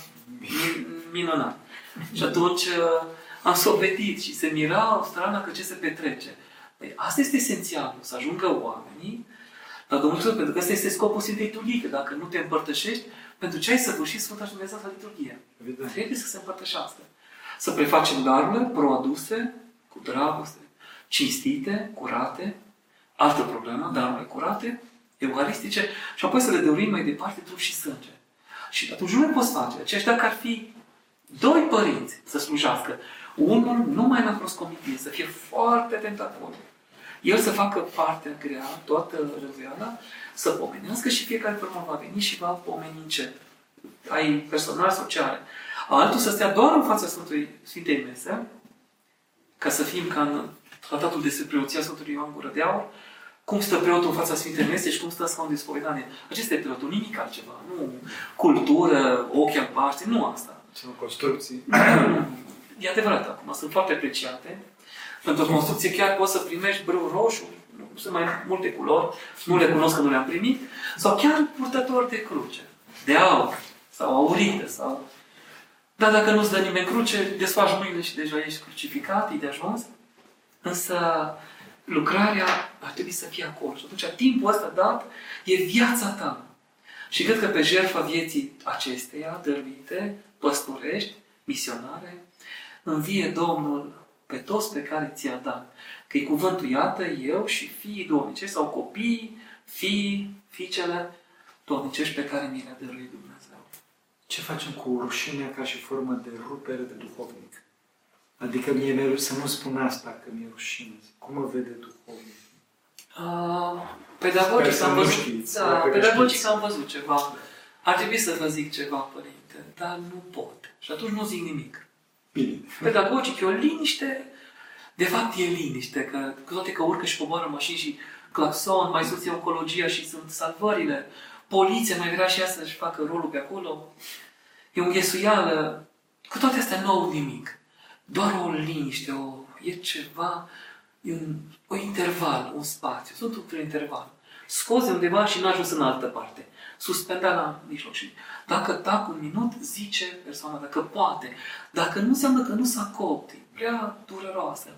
minunat. Și atunci uh, am sovetit și se mira strană că ce se petrece. Păi asta este esențial, să ajungă oamenii la Domnul Iisus, pentru că ăsta este scopul Sfintei Liturghii, că dacă nu te împărtășești, pentru ce ai săvârșit Sfânta și Dumnezeu la liturghie? Evident. Trebuie să se împărtășească. Să prefacem darurile proaduse cu dragoste, cinstite, curate, altă problemă, darurile curate, euharistice, și apoi să le dăruim mai departe trup și sânge. Și atunci nu le poți face. Acești dacă ar fi doi părinți să slujească, unul numai la proscomitie, să fie foarte tentator, el să facă partea grea, toată răzveala, să pomenească și fiecare pe urmă va veni și va pomeni încet. Ai personal sociale. Altul să stea doar în fața Sfântului Sfintei Mese, ca să fim ca în tratatul despre preoția Sfântului Ioan Gură de Aur, cum stă preotul în fața Sfintei Mese și cum stă scaun de spovedanie. Acesta e preotul, nimic altceva. Nu cultură, ochi în nu asta. Sunt construcții. e adevărat acum, sunt foarte apreciate. Pentru construcție chiar poți să primești brâu roșu, sunt mai multe culori, nu le cunosc că nu le-am primit, sau chiar purtător de cruce, de aur, sau aurite, sau... Dar dacă nu-ți dă nimeni cruce, desfaci mâinile și deja ești crucificat, e de ajuns. Însă lucrarea ar trebui să fie acolo. Și atunci timpul ăsta dat e viața ta. Și cred că pe jertfa vieții acesteia, dăruite, păstorești, misionare, învie Domnul pe toți pe care ți-a dat. Că e cuvântul, iată, eu și fiii domnicești sau copiii, fiii, fiicele domnicești pe care mi le-a dăruit Dumnezeu. Ce facem cu rușinea ca și formă de rupere de duhovnic? Adică mie mereu să nu spun asta, că mi-e rușine. Cum mă vede duhovnic? Uh, pedagogic am văzut, da, pedagogic am văzut ceva. Ar trebui să vă zic ceva, părinte, dar nu pot. Și atunci nu zic nimic. Bine. Pedagogic e o liniște, de fapt e liniște, că cu toate că urcă și coboară mașini și claxon, mai sus e oncologia și sunt salvările, poliția mai vrea și ea să-și facă rolul pe acolo, e o ghesuială, cu toate astea nu au nimic. Doar o liniște, o, e ceva, e un, un interval, un spațiu, sunt un interval. Scozi undeva și nu ajuns în altă parte suspenda la mijloc. Și dacă tac un minut, zice persoana, dacă poate. Dacă nu înseamnă că nu s-a copt, e prea dureroasă.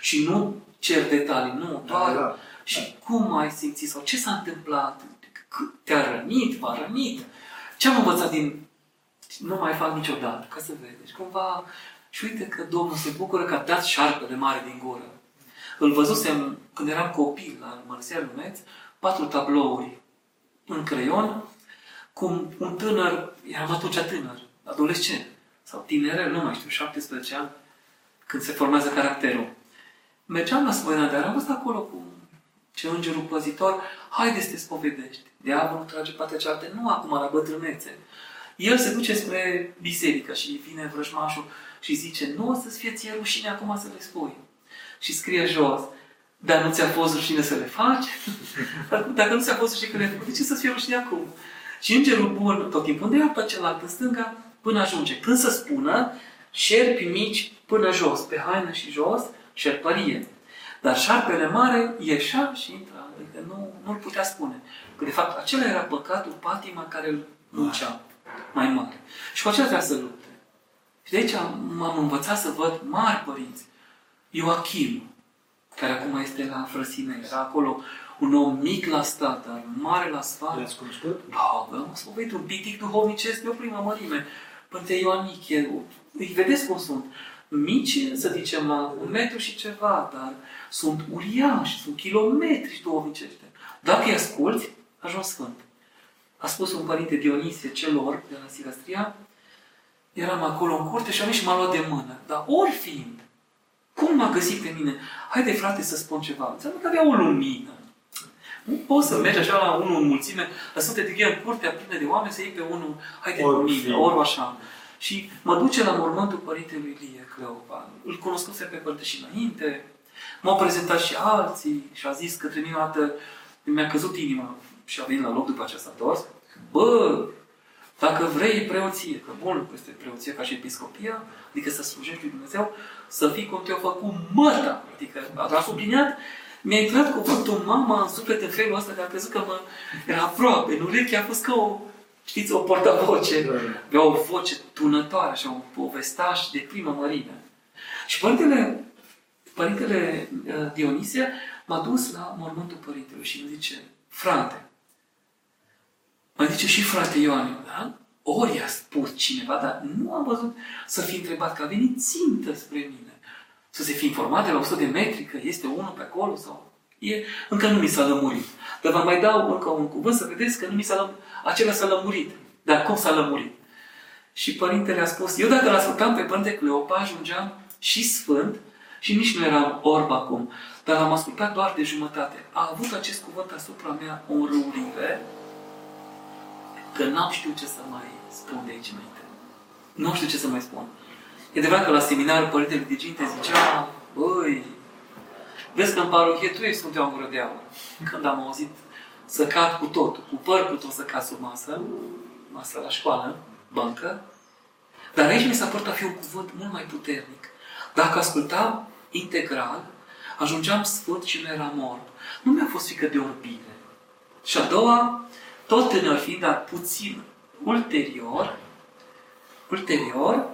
Și nu cer detalii, nu, doar da, da. și cum ai simțit sau ce s-a întâmplat, te-a rănit, v-a rănit. Ce am învățat din... Nu mai fac niciodată, ca să vedeți. Cumva... Și uite că Domnul se bucură că a dat șarpele mare din gură. Îl văzusem când eram copil la Mărăsia Lumeț, patru tablouri în creion, cum un tânăr, eram atunci tânăr, adolescent, sau tinerel, nu mai știu, 17 ani, când se formează caracterul. Mergeam la Sfâna, dar am văzut acolo cu ce îngerul păzitor, haide să te spovedești. Diavolul trage partea cealaltă, nu acum la bătrânețe. El se duce spre biserică și vine vrăjmașul și zice, nu o să-ți fie ție rușine acum să le spui. Și scrie jos, Dar nu ți-a fost rușine să le faci? Dacă nu ți-a fost rușine că le-ai făcut, de ce să-ți fie rușine acum? Și îngerul bun tot timpul undeva pe celălalt în stânga până ajunge. Când să spună, șerpi mici până jos, pe haină și jos, șerpărie. Dar șarpele mare ieșea și intra, adică nu, nu-l putea spune. Că de fapt acela era păcatul, patima care îl ducea mai mare. Și cu acela trebuia să lupte. Și de aici m-am învățat să văd mari părinți. Ioachim, care acum este la Frăsime, era acolo un om mic la stat, dar mare la sfat. Le-ați cunoscut? Da, am spovedit un pitic duhovnicesc de o primă mărime. Părinte Ioanichie, îi vedeți cum sunt. Mici, să zicem, la un metru și ceva, dar sunt uriași, sunt kilometri duhovnicește. Dacă îi asculți, ajungi sfânt. A spus un părinte Dionisie celor de la Silastria, eram acolo în curte și am și m-a luat de mână. Dar ori fiind, cum m-a găsit pe mine? Haide, frate, să spun ceva. Înseamnă că avea o lumină. Nu poți să mergi așa la unul în mulțime, la sute de în curtea plină de oameni, să iei pe unul, haide Ori cu mine, fiind. ori așa. Și mă duce la mormântul părintelui Ilie Cleopa. Îl cunoscuse pe părinte și înainte. M-au prezentat și alții și a zis către mine o dată, mi-a căzut inima și a venit la loc după aceea s-a întors. Bă, dacă vrei preoție, că bun este preoție ca și episcopia, adică să slujești lui Dumnezeu, să fii cum te-a făcut măta. Adică a subliniat, mi-a intrat cuvântul mama în suflet în felul ăsta, că am crezut că mă era aproape, în ureche a fost ca o, știți, o portavoce. Da. Avea o voce tunătoare, așa, un povestaș de primă mărime. Și părintele, părintele uh, Dionisie m-a dus la mormântul părintelui și îmi zice, frate, mă zice și frate Ioan, da? ori a spus cineva, dar nu am văzut să fi întrebat, că a venit țintă spre mine. Să se fi informat de la 100 de metri că este unul pe acolo sau... E, încă nu mi s-a lămurit. Dar vă mai dau încă un cuvânt să vedeți că nu mi s-a lămurit. Acela s-a lămurit. Dar cum s-a lămurit? Și părintele a spus, eu dacă l-ascultam pe Părinte Cleopa, ajungeam și sfânt și nici nu eram orb acum. Dar l-am ascultat doar de jumătate. A avut acest cuvânt asupra mea o înrăurire că n-am știut ce să mai spun de aici înainte. Nu știu ce să mai spun. E adevărat că la seminarul Părintele Diginte zicea, băi, vezi că în parohie tu ești Sfântul Ioan Gură de Aur. Când am auzit să cad cu totul, cu păr cu tot să cad sub masă, masă la școală, bancă, dar aici mi s-a părut a fi un cuvânt mult mai puternic. Dacă ascultam integral, ajungeam sfânt și nu eram orb. Nu mi-a fost frică de orbire. Și a doua, tot tânăr fiind, dar puțin ulterior, ulterior,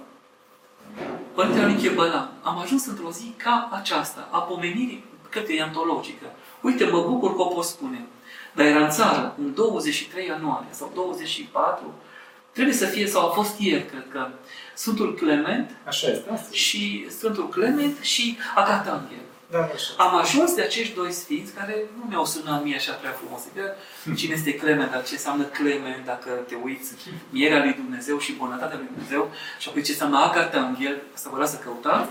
Părintele Anichie Bălan, am ajuns într-o zi ca aceasta, a pomenirii, cred că e antologică. Uite, mă bucur că o pot spune. Dar era în țară, în 23 ianuarie sau 24, trebuie să fie, sau a fost ieri, cred că, Sfântul Clement Așa este, asta. și Sfântul Clement și Agatanghel. Da, așa. Am ajuns de acești doi sfinți care nu mi-au sunat mie așa prea frumos. Că cine este Clement, dar ce înseamnă Clement, dacă te uiți, mierea lui Dumnezeu și bunătatea lui Dumnezeu, și apoi ce înseamnă Agatanghel, asta vă las să căutați.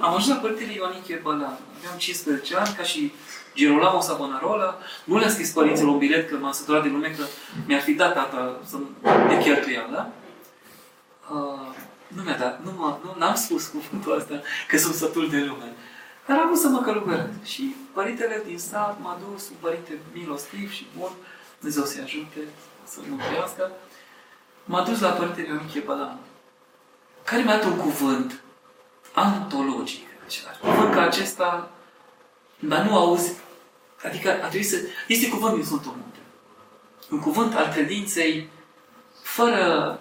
Am ajuns la Părintele Ioanichie Bălan. Aveam 15 ani, ca și Girolamo Savonarola. Nu le-am scris părinților un bilet, că m-am săturat de lume, că mi-ar fi dat tata să de cheltuială. Uh, nu mi-a dat, nu m-a, nu, n-am spus cuvântul ăsta, că sunt sătul de lume. Dar am vrut să mă călugăresc. Și părintele din sat m-a dus, un părinte milostiv și bun, Dumnezeu să-i ajute să nu crească. M-a dus la părintele Ionichie Bălan, care mi-a dat un cuvânt antologic. Deci, un cuvânt ca acesta, dar nu auzi. Adică a trebuit să... Este cuvânt din Sfântul Munte. Un cuvânt al credinței fără...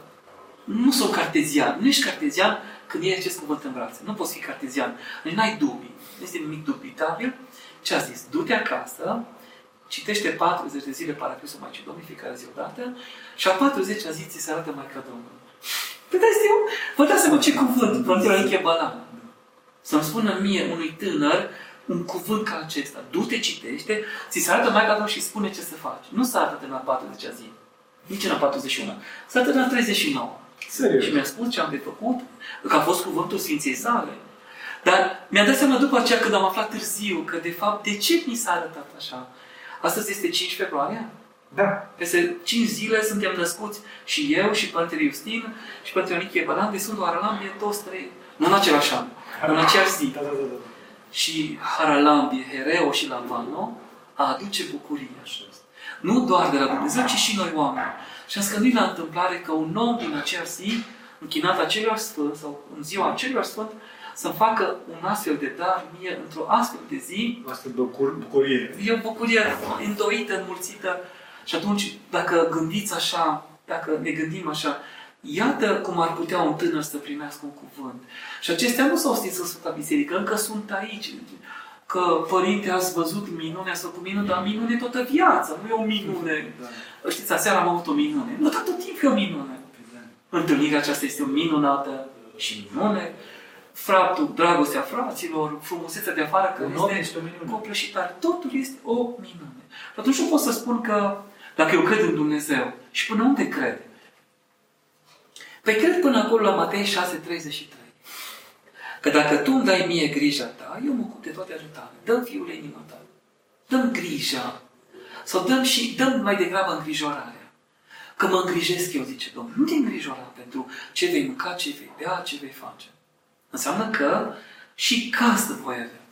Nu sunt cartezian. Nu ești cartezian când iei acest cuvânt în brațe. Nu poți fi cartezian. Deci n-ai dubii. Nu este nimic dubitabil. Ce a zis? Du-te acasă, citește 40 de zile Paracrisul Maicii Domnului, fiecare zi o dată, și a 40 a zi ți se arată Maica Domnului. Păi da, este un... Vă dați seama ce cuvânt, Părintele Anichie Balan. Să-mi spună mie, unui tânăr, un cuvânt ca acesta. Du-te, citește, ți se arată Maica Domnului și spune ce să faci. Nu se arată în a 40 zi. Nici în a 41. Se arată în a 39. Serios. Și mi-a spus ce am de făcut, că a fost cuvântul Sfinței sale. Dar mi-a dat seama după aceea când am aflat târziu că de fapt de ce mi s-a arătat așa? Astăzi este 5 februarie? Da. Peste 5 zile suntem născuți și eu și Părintele Iustin și Părintele Ioanichie Bălan de Sfântul Aralambie, toți trei, nu în același an, în aceeași zi. Da, da, da, da. și Haralambie, Hereo și Lavano, a aduce bucurie. Nu doar de la Dumnezeu, ci și noi oameni. Și am scăduit la întâmplare că un om din acea zi, închinat acelui sfânt, sau în ziua acelui sfânt, să-mi facă un astfel de dar mie într-o astfel de zi. Asta bucur, bucurie. E o bucurie îndoită, înmulțită. Și atunci, dacă gândiți așa, dacă ne gândim așa, iată cum ar putea un tânăr să primească un cuvânt. Și acestea nu s-au stins în Sfânta Biserică, încă sunt aici. Că, părinte, ați văzut minunea sau cu minune, dar minune toată viața, nu e o minune. Da. Știți, aseară am avut o minune. Nu, dar tot timpul e o minune. Da. Întâlnirea aceasta este o minunată și minune fraptul, dragostea fraților, frumusețea de afară, că Un om este este o minune. copleșitar. Totul este o minune. Și atunci nu pot să spun că dacă eu cred în Dumnezeu, și până unde cred? Păi cred până acolo la Matei 6,33. Că dacă tu îmi dai mie grija ta, eu mă ocup de toate ale tale. Dăm fiul inima ta. Dăm grija. Sau dăm și, dăm mai degrabă îngrijorarea. Că mă îngrijesc eu, zice Domnul. Nu te îngrijora pentru ce vei mânca, ce vei bea, ce vei face. Înseamnă că și casă voi avea.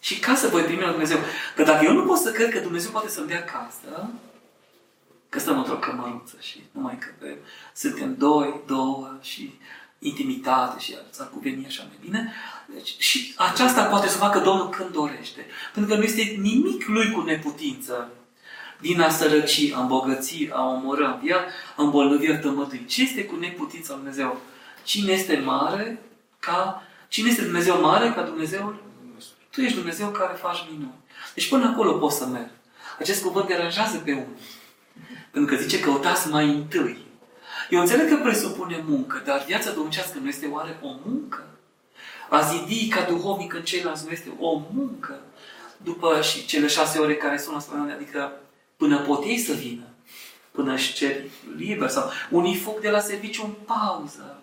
Și casă voi primi la Dumnezeu. Că dacă eu nu pot să cred că Dumnezeu poate să-mi dea casă, că stăm într-o cămăruță și nu mai încăpem, suntem doi, două și intimitate și s-ar cuveni așa mai bine. Deci, și aceasta poate să facă Domnul când dorește. Pentru că nu este nimic lui cu neputință din a sărăci, a îmbogăți, a omorâ, a învia, a îmbolnăvi, a tămădui. Ce este cu neputința lui Dumnezeu? Cine este mare ca... Cine este Dumnezeu mare ca Dumnezeul? Tu ești Dumnezeu care faci minuni. Deci până acolo poți să merg. Acest cuvânt deranjează pe unii. Pentru că zice căutați mai întâi. Eu înțeleg că presupune muncă, dar viața domnicească nu este oare o muncă? A zidi ca duhovnic în ceilalți nu este o muncă? După și cele șase ore care sunt la spălare, adică până pot ei să vină, până își cer liber sau unii fug de la serviciu în pauză.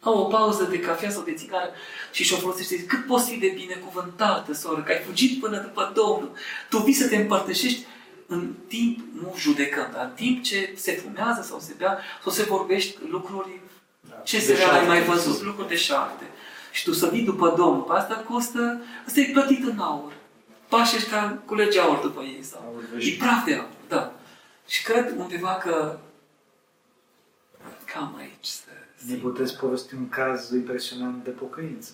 Au o pauză de cafea sau de țigară și și-o folosește. Cât poți fi de binecuvântată, soră, că ai fugit până după Domnul. Tu vii să te împărtășești în timp, nu judecând, dar în timp ce se fumează sau se bea sau se vorbești lucruri ce se ai mai văzut, lucruri de șarte. Și tu să vii după Domnul, pe asta costă, asta e plătit în aur. Pașii ăștia culege aur după ei sau Aur e praf de aur, da. Și cred undeva că cam aici să Ne puteți povesti un caz impresionant de pocăință.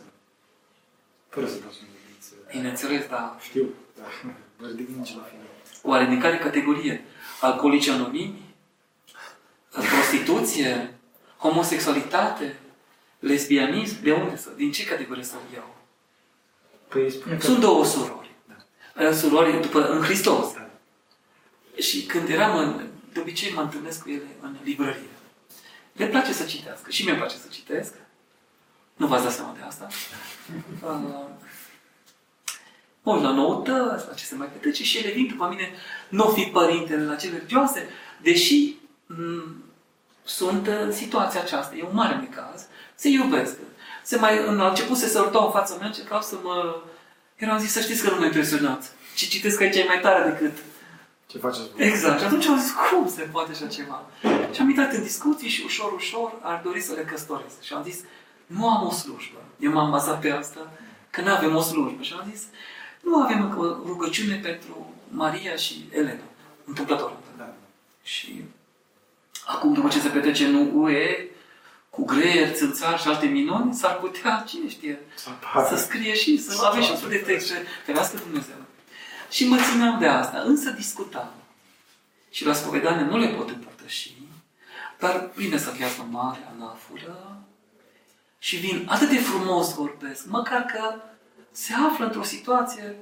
Fără să dați un gândiță. Bineînțeles, da. Știu, da. Vă ridic nici la final. Oare din care categorie? Alcoolici anonimi? Prostituție? Homosexualitate? Lesbianism? De unde să? Din ce categorie să o iau? Păi spune că... Sunt două surori. Da. Surori după, în Hristos. Da. Și când eram în... De obicei mă întâlnesc cu ele în librărie. Le place să citească. Și mie îmi place să citesc. Nu v-ați dat seama de asta. Uh, mă uit la noutăți, la ce se mai petrece și ele vin după mine, nu fi părintele la cele religioase, deși m- sunt în situația aceasta, e un mare necaz, se iubesc. Se mai, în, a început să se sărutau în fața mea, încercau să mă... Eram zis să știți că nu mă impresionați. Ce citesc aici e mai tare decât Ce faceți voi? Exact. Și atunci am zis, cum se poate așa ceva? Și am intrat în discuții și ușor, ușor ar dori să le căsătoresc. Și am zis, nu am o slujbă. Eu m-am bazat pe asta, că nu avem o slujbă. Și am zis, nu avem încă o rugăciune pentru Maria și Elena. Întâmplător. Da. Și acum, după ce se petrece în UE, cu greier, țânțar și alte minuni, s-ar putea, cine știe, Să apară. să scrie și să avem și un de texte. Ferească Dumnezeu. Și mă țineam de asta, însă discutam. Și la spovedanie nu le pot împărtăși, dar prinde să viață mare, anafură, și vin atât de frumos vorbesc, măcar că se află într-o situație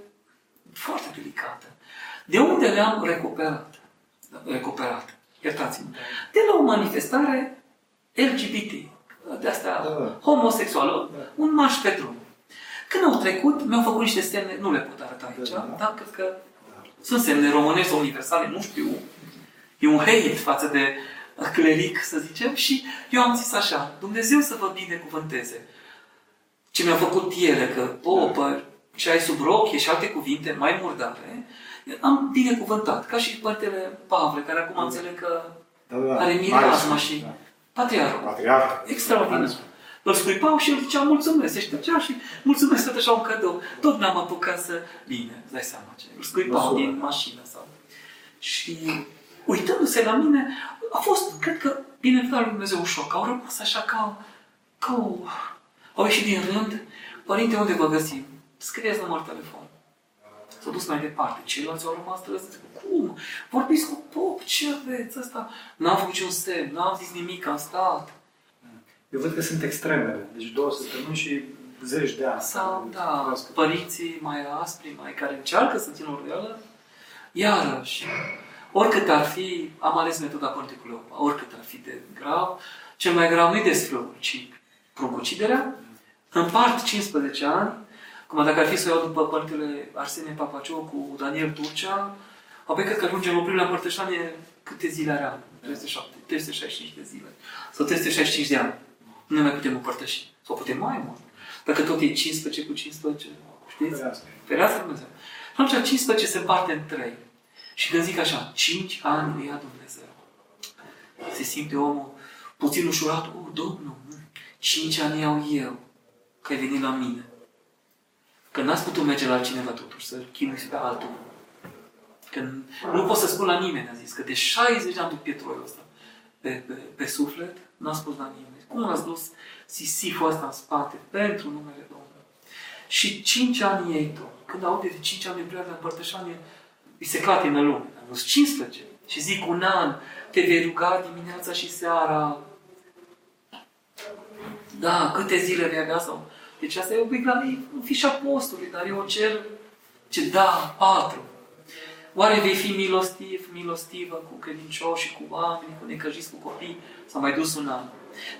foarte delicată. De unde le-am recuperat? Recuperat, iertați-mă. De la o manifestare LGBT, de asta Da, da. homosexuală, Da. un marș pe drum. Când au trecut, mi-au făcut niște semne, nu le pot arăta aici, Da, da. dar cred că sunt semne românești sau universale, nu știu. E un hate față de cleric, să zicem, și eu am zis așa, Dumnezeu să vă binecuvânteze. Ce mi-au făcut ele, că popă, ce ai sub rochie și alte cuvinte mai murdare, am binecuvântat, ca și părintele Pavle, care acum înțeleg că Da, da, da. are Mare mireasma sfânt, și da. patriarhul. Patriarh. Extraordinar. Mare sfânt. Îl scuipau și îl zicea mulțumesc, se ștergea și mulțumesc tot așa un cadou. Tot n-am apucat să... Bine, îți dai seama ce. Îl scuipau Măsură. din mașină sau... Și uitându-se la mine, a fost, cred că, binecuvântat lui Dumnezeu un șoc. Au rămas așa ca, ca o... Au ieșit din rând. Părinte, unde vă găsim? Scrieți număr telefon. S-au dus mai departe. Ceilalți au rămas trăziți. Cum? Vorbiți cu pop? Ce aveți ăsta? N-am făcut niciun semn, n-am zis nimic, am stat. Eu văd că sunt extremele. Deci două săptămâni și zeci de ani. Sau, da, Vrească. părinții mai aspri, mai care încearcă să țină o râială, iarăși, oricât ar fi, am ales metoda Părinte Cleopa, oricât ar fi de grav, cel mai grav nu-i desfrâul, ci pruncuciderea, împart 15 ani, cum dacă ar fi să o iau după Părintele Arsenie Papaciou cu Daniel Turcea, apoi cred că ajungem la oprirea împărtășanie câte zile are anul? 307, 365 de zile. Sau 365 de ani. Nu ne mai putem împărtăși. Sau putem mai mult. Dacă tot e 15 cu 15, știți? Ferească. Ferească Dumnezeu. Și atunci 15 se împarte în 3. Și când zic așa, 5 ani îi ia Dumnezeu. Se simte omul puțin ușurat. O, Domnul, 5 ani iau eu, că ai venit la mine. Că n-ați putut merge la cineva totuși, să chinui pe altul. Că nu pot să spun la nimeni, a zis, că de 60 de ani duc pietroiul ăsta pe, pe, pe suflet, n-a spus la nimeni. Cum ați dus sisiful ăsta în spate pentru numele Domnului? Și 5 ani ei tot. Când aude de 5 ani de prea de împărtășanie, îi se clatină lumea. Am zis 15. Și zic un an, te vei ruga dimineața și seara. Da, câte zile vei avea sau... Deci asta e obligat, e fișa postului, dar eu o cer, ce da, patru. Oare vei fi milostiv, milostivă cu credincioși și cu oameni, cu necăjiți, cu copii? S-a mai dus un an.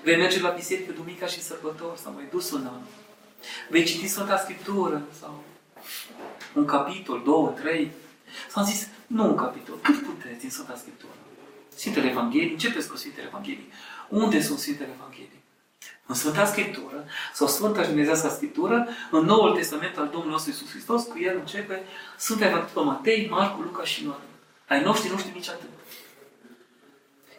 Vei merge la biserică duminica și sărbători? S-a mai dus un an. Vei citi Sfânta Scriptură? Sau un capitol, două, trei? S-am zis, nu un capitol, cât puteți din Sfânta Scriptură? Sfintele Evanghelii, începeți cu Sfintele Evanghelii. Unde sunt Sfintele Evanghelii? În Sfânta Scriptură, sau Sfânta și Dumnezească Scriptură, în Noul Testament al Domnului nostru Iisus Hristos, cu el începe Sfânta Evanghelie pe Matei, Marcu, Luca și Ioan. Ai noștri nu știu nici atât.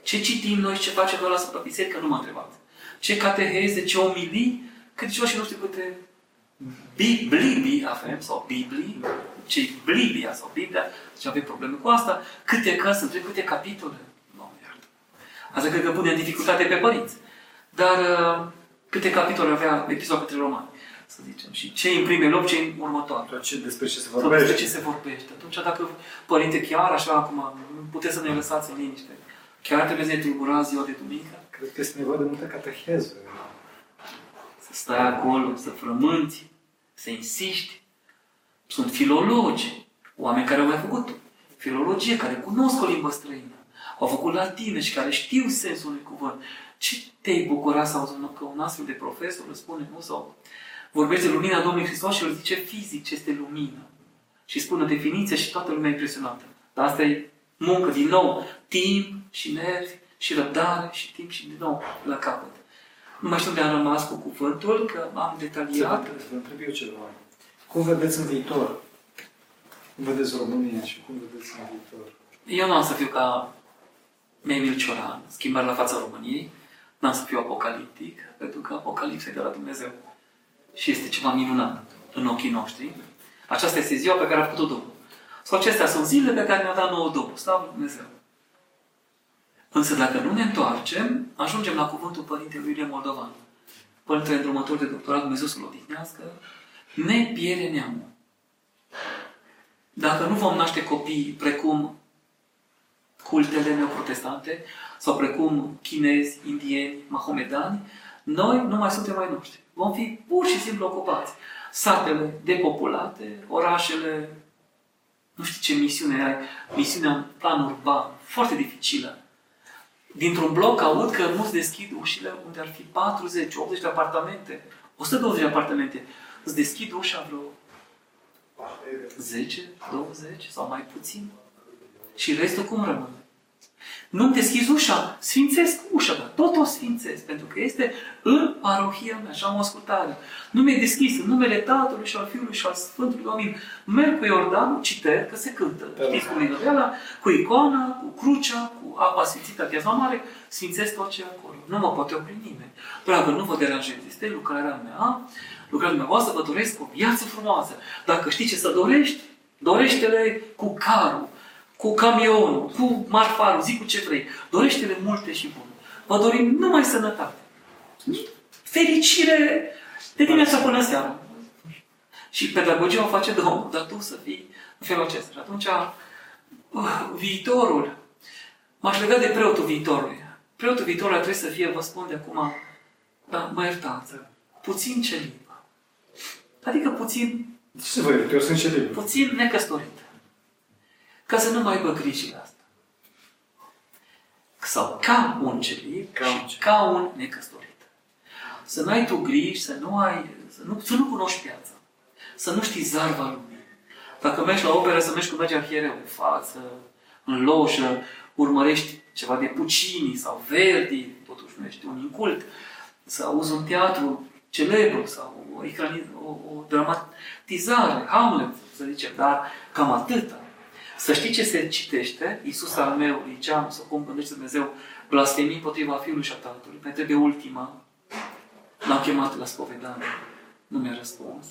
Ce citim noi, ce facem noi la Sfânta Biserică, nu m-a întrebat. Ce cateheze, ce omilii, credincioșii nu știu câte Biblii avem, sau Biblii, ce Biblia sau Biblia, deci avem probleme cu asta, câte cărți, întreb câte capitole. Nu, iartă. Asta cred că pune în dificultate pe părinți. Dar uh, câte capitole avea epizoda către romani, să zicem. Și ce în primul loc, ce în următoare. Tot ce, despre ce se Sau despre vorbește. ce se vorbește. Atunci, dacă, părinte, chiar așa acum, puteți să ne lăsați în liniște. Chiar trebuie să ne tulburați ziua de duminică? Cred că este nevoie de multă cateheză. Să stai acolo, să frămânți, să insiști. Sunt filologi, oameni care au mai făcut filologie, care cunosc o limbă străină, au făcut latină și care știu sensul unui cuvânt. Ce te-ai bucura să auzi că un astfel de profesor îți spune, nu, sau vorbește de lumina Domnului Hristos și îl zice fizic ce este lumină. Și spune o definiție și toată lumea e impresionată. Dar asta e muncă, din nou, timp și nervi și răbdare și timp și din nou la capăt. Nu mai știu unde am rămas cu cuvântul, că am Să detaliat. vă vă întreb eu ceva. Cum vedeți în viitor? Cum vedeți România și cum vedeți în viitor? Eu nu am să fiu ca Memil Cioran, schimbare la fața României, n-am să fiu apocaliptic, pentru că apocalipsa e de la Dumnezeu. Și este ceva minunat în ochii noștri. Aceasta este ziua pe care a făcut-o Domnul. Sau acestea sunt zilele pe care ne-a dat nouă Domnul. Slavă lui Dumnezeu. Însă dacă nu ne întoarcem, ajungem la cuvântul Părintelui Ilie Moldovan. Părintele îndrumător de doctorat, Dumnezeu să-l odihnească, ne pierde neamul. Dacă nu vom naște copii precum cultele neoprotestante sau precum chinezi, indieni, mahomedani, noi nu mai suntem mai noștri. Vom fi pur și simplu ocupați. Satele depopulate, orașele, nu știu ce misiune ai, misiunea în plan urban, foarte dificilă. Dintr-un bloc aud că nu-ți deschid ușile unde ar fi 40, 80 de apartamente, 120 de apartamente. Îți deschid ușa vreo 10, 20 sau mai puțin. Și restul cum rămâne? Nu-mi deschizi ușa, sfințesc ușa, dar tot o sfințesc, pentru că este în parohia mea și am o ascultare. Nu mi-e deschis în numele Tatălui și al Fiului și al Sfântului Amin. Merg cu Iordanul, citer, că se cântă. Da. Știți cum e ăla? Cu icoana, cu crucea, cu apa sfințită a mare, sfințesc tot ce e acolo. Nu mă poate opri nimeni. Dragă, nu vă deranjez. Este lucrarea mea, lucrarea dumneavoastră, vă doresc o viață frumoasă. Dacă știi ce să dorești, dorește-le cu carul, cu camionul, cu marfarul, zic cu ce vrei. Dorește-le multe și bune. Vă dorim numai sănătate. Fericire de dimineața până seara. Și pedagogia o face Domnul, dar tu să fii în felul acesta. Și atunci, uh, viitorul, m-aș lega de preotul viitorului. Preotul viitorului trebuie să fie, vă spun de acum, da, mă iertați, puțin celibă. Adică puțin, Ce să vă iert? Eu sunt celib. puțin necăsătorit. Ca să nu mai aibă grijile astea. Sau ca un celib Ca un și celib. ca un necăsătorit. Să n-ai tu griji, să nu ai, să nu, să nu cunoști piața. Să nu știi zarva lumii. Dacă mergi la operă, să mergi cu mergi arhiereu în față, în loșă, urmărești ceva de Puccini sau Verdi, totuși nu ești un incult, să auzi un teatru celebru sau o, ecrani- o, o dramatizare, Hamlet, să zicem, dar cam atâta. Să știi ce se citește, Iisus al meu, Liceanu, sau cum gândește Dumnezeu, blasfemii împotriva Fiului și a Tatălui. Mai trebuie ultima. L-am chemat la spovedanie. Nu mi-a răspuns.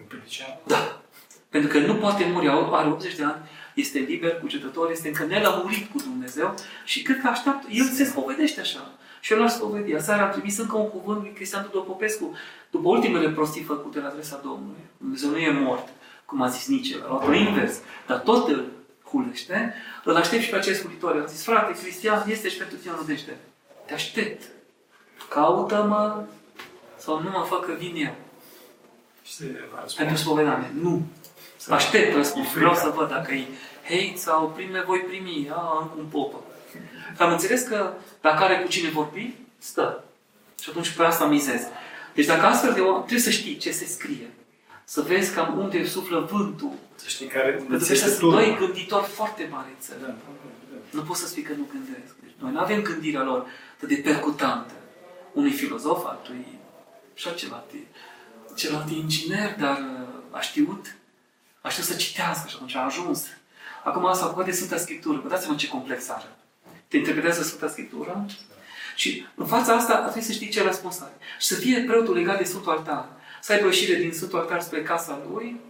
Împărtăceam. Da. Pentru că nu poate muri, are 80 de ani, este liber, cugetător, este încă nelămurit cu Dumnezeu și cred că așteaptă, el se spovedește așa. Și eu l-aș spovedi. Aseară am trimis încă un cuvânt lui Cristian Tudor Popescu, după ultimele prostii făcute la adresa Domnului. Dumnezeu nu e mort, cum a zis Nice, a luat invers, dar tot îl hulește, îl aștept și pe acest scriitor. Am zis, frate, Cristian, este și pentru tine o nădejde. Te aștept. Caută-mă sau nu mă fac că vin eu. Și se va răspunde. Pentru spovedanie. Nu. Aștept răspuns. Vreau să văd dacă e hate sau prime voi primi. A, încă un popă. Că am înțeles că dacă are cu cine vorbi, stă. Și atunci pe asta mizez. Deci dacă astfel de oameni, trebuie să știi ce se scrie. Să vezi cam unde suflă vântul. Să știi care unde Pentru ți că este sunt turma. doi gânditori foarte mari în țară. Da, da, da. Nu poți să spui că nu gândesc. Deci noi nu avem gândirea lor atât de percutantă. Unui filozof, altui și celălalt, e- celălalt e inginer, dar uh, a știut, a știut să citească și atunci a ajuns. Acum s-a apucat de Sfânta Scriptură. Vă dați seama ce complex are. Te interpretează Sfânta Scriptură și în fața asta trebuie să știi ce răspuns are. Și să fie preotul legat de Sfântul Altar. Să aibă o ieșire din Sfântul Altar spre casa lui,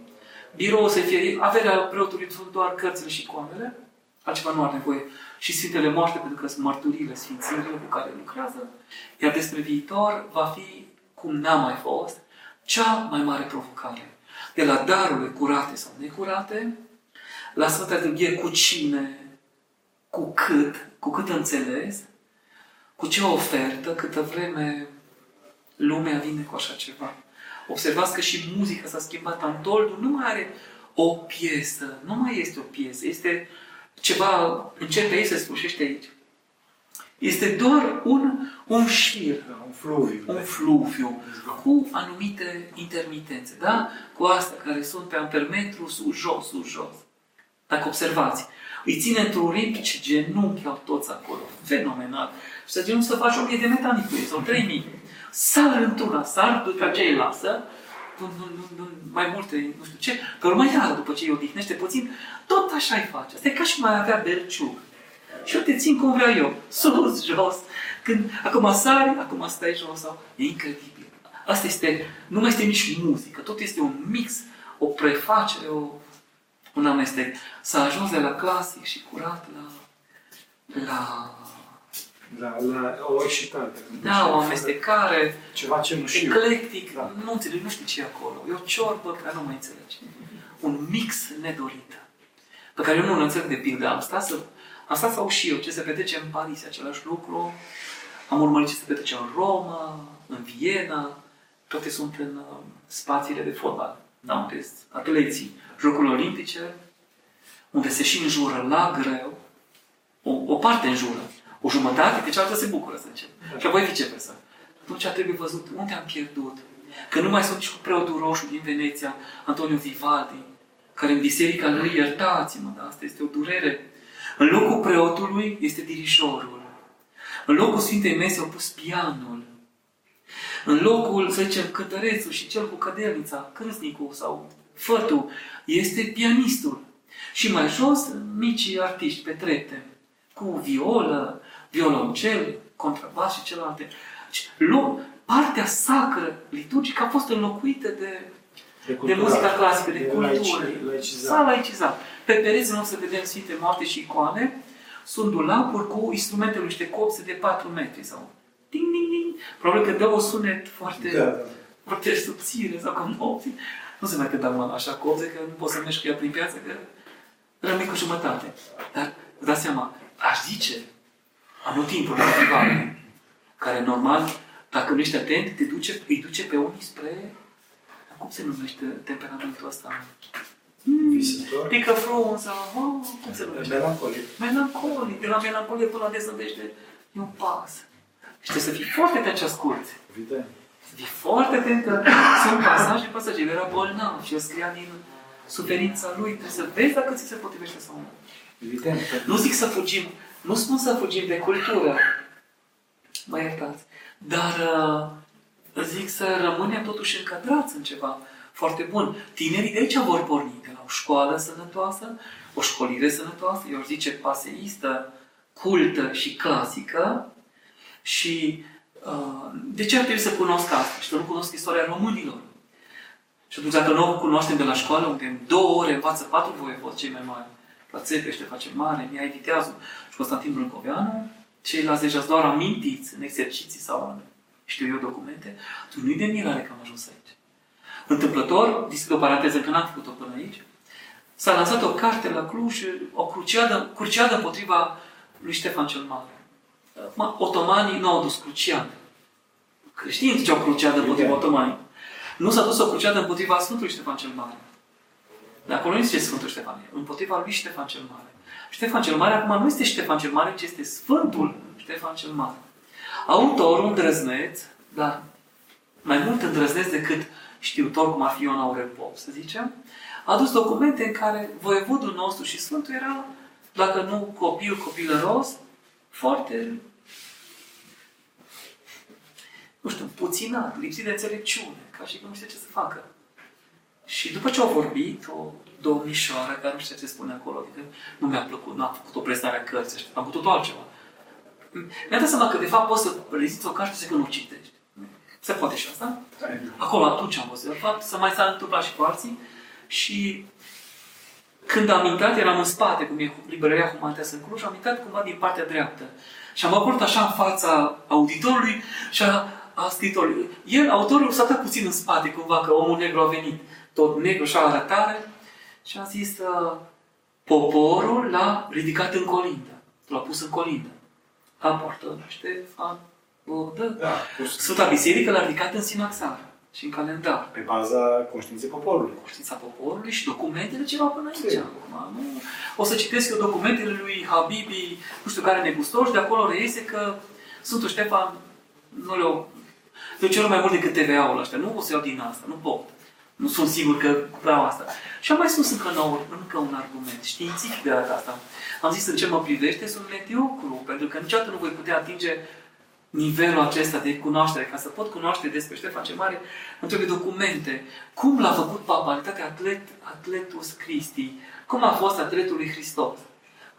biroul să fie, averea preotului sunt doar cărțile și icoanele, altceva nu are nevoie. Și Sfintele Moaște, pentru că sunt mărturile, sfințirile cu care lucrează. Iar despre viitor va fi, cum n-a mai fost, cea mai mare provocare. De la darurile curate sau necurate, la Sfânta Liturghie cu cine, cu cât, cu cât înțeles, cu ce ofertă, câtă vreme lumea vine cu așa ceva. Observați că și muzica s-a schimbat. Antoldul nu mai are o piesă, nu mai este o piesă, este ceva, începe aici, se sfârșește aici. Este doar un, un șir, Da, un fluviu. un fluviu, cu anumite intermitențe, da? Cu astea care sunt pe ampermetru sus, jos, sus, jos. Dacă observați, îi ține într-un ritm ce genunchi au toți acolo. Fenomenal. Și să genunchi să faci o mie de metani cu ei, sau trei mii. Sar într-una, sar, după aceea îi lasă, nu, nu, nu, nu, mai multe, nu știu ce, că urmă iară, după ce îi odihnește puțin, tot așa îi face. Asta e ca și mai avea berciug. Și eu te țin cum vreau eu, sus, jos. Când, acum sari, acum stai jos. Sau, e incredibil. Asta este, nu mai este nici muzică, tot este un mix, o prefacere, o, un amestec. S-a ajuns de la clasic și curat la, la La, la o ieșitare. da, o amestecare, Ceva ce nu știu. eclectic, Da. nu înțeleg, nu știu ce e acolo. E o ciorbă care nu mai înțelegi. Un mix nedorit. Pe care eu nu îl înțeleg de pildă. Am stat să, am stat să aud și eu ce se petrece în Paris, același lucru. Am urmărit ce se petrece în Roma, în Viena. Toate sunt în uh, spațiile de fotbal. Da, unde sunt atleții, Jocurile Olimpice, unde se și înjură la greu. O, o parte înjură. O jumătate, de cealaltă se bucură, să zicem. Și apoi viceversa. Atunci trebuie văzut unde am pierdut. Că nu mai sunt nici cu preotul roșu din Veneția, Antonio Vivaldi, care în biserica lui, iertați-mă, dar asta este o durere, În locul preotului este dirișorul. În locul Sfintei Mese au pus pianul. În locul, să zicem, cântărețul și cel cu cădelnița, cârstnicul sau fătul, este pianistul. Și mai jos, micii artiști pe trepte, cu violă, violoncel, contrabas și celelalte. Deci, partea sacră liturgică a fost înlocuită de, de, de muzica clasică, de, de cultură. S-a laicizat. Pe pereți nu o să vedem Sfinte Moarte și icoane, sunt dulapuri cu instrumentele niște copse de 4 metri sau ding, ding, ding. Probabil că dă o sunet foarte, da. foarte subțire sau ca nopții. Nu se mai cânta mă așa copse că nu poți să mergi cu ea prin piață, că rămâi cu jumătate. Dar, dați seama, aș zice, anotimpul de care normal dacă nu ești atent, te duce, îi duce pe unii spre... Cum se numește temperamentul ăsta? Visător? Pică frunza, oh, cum se numește? Melancolic. Melancolic. De la melancolie până la dezădește e un pas. Și trebuie să fii foarte atent ce asculți. Evident. Să fii foarte atent că sunt pasaje, pasaje. El era bolnav și el scria din suferința lui. Trebuie să vezi dacă ți se potrivește sau nu. Evident. Nu zic să fugim, nu spun să fugim de cultură. Mă iertați. Dar uh, zic să rămânem totuși încadrați în ceva foarte bun. Tinerii de aici vor porni, de la o școală sănătoasă, o școlire sănătoasă, eu zice paseistă, cultă și clasică. Și uh, de ce ar trebui să cunosc asta? Și să nu cunosc istoria românilor. Și atunci, dacă nu o cunoaștem de la școală, unde în două ore învață patru voievozi cei mai mari, la Țepește face mare, Mihai Viteazu și Constantin Brâncoveanu, ceilalți deja doar amintiți în exerciții sau în, știu eu, documente, tu nu-i de mirare că am ajuns aici. Întâmplător, deschid o paranteză că n-am făcut-o până aici, s-a lansat o carte la Cluj, o cruciadă, cruciadă împotriva lui Ștefan cel Mare. Acum, otomanii nu au dus cruciadă. Creștinii ce au cruciadă împotriva otomanii. Nu s-a dus o cruciadă împotriva Sfântului Ștefan cel Mare. Dar acolo nu zice Sfântul Ștefan, împotriva lui Ștefan cel Mare. Ștefan cel Mare acum nu este Ștefan cel Mare, ci este Sfântul Ștefan cel Mare. Autorul îndrăzneț, dar mai mult îndrăzneț decât știutor, cum ar fi Ion Aurel Pop, să zicem, a adus documente în care voievodul nostru și Sfântul era, dacă nu copil, copilăros, foarte, nu știu, puținat, lipsit de înțelepciune, ca și cum nu știe ce să facă. Și după ce au vorbit, o domnișoară, care nu știu ce spune acolo, adică nu mi-a plăcut, n-am făcut o prezentare a cărții, am făcut tot altceva. Mi-am dat seama că, de fapt, poți să reziți o carte și că nu citești. Se poate și asta. Acolo, atunci am văzut. De fapt, să mai s-a întâmplat și cu alții. Și când am intrat, eram în spate, cum e librăria Humanități în Cluj, am intrat cumva din partea dreaptă. Și am apărut așa în fața auditorului și a, a scritorului. El, autorul, s-a dat puțin în spate, cumva, că omul negru a venit. Tot negru și arătare. Și a zis, uh, poporul l-a ridicat în colindă. L-a pus în colindă. Aportă Ștefan Bodă. Da, Sfânta Biserică l-a ridicat în sinaxar și în calendar. Pe baza conștiinței poporului. Conștiința poporului și documentele ce erau până aici. Acum, nu? O să citesc eu documentele lui Habibi, nu știu care negustor, și de acolo reiese că Sfântul Ștefan nu le-au... Le cerut mai mult decât TVA-ul ăștia. Nu o să iau din asta, nu pot. Nu sunt sigur că vreau asta. Și am mai spus încă, nou, încă un argument științific de data asta. Am zis în ce mă privește, sunt mediocru, pentru că niciodată nu voi putea atinge nivelul acesta de cunoaștere. Ca să pot cunoaște despre Ștefan ce Mare, îmi trebuie documente. Cum l-a făcut papalitatea atlet, atletus Christi? Cum a fost atletul lui Hristos?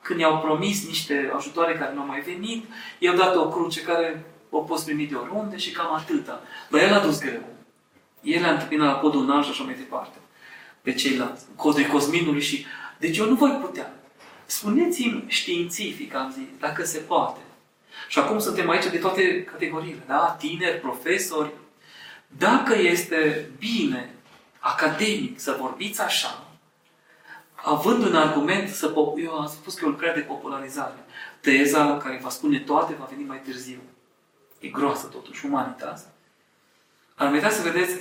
Când i-au promis niște ajutoare care nu au mai venit, i-au dat o cruce care o poți primi de oriunde și cam atâta. Dar el a dus greu. El a întâmpinat la codul înalt și așa mai departe. Pe ceilalți. Codul Cosminului și... Deci eu nu voi putea. Spuneți-mi științific, am zis, dacă se poate. Și acum suntem aici de toate categoriile, da? Tineri, profesori. Dacă este bine, academic, să vorbiți așa, având un argument, să, eu am spus că e o lucrare de popularizare. Teza care va spune toate va veni mai târziu. E groasă totuși, umanitas. Ar merita să vedeți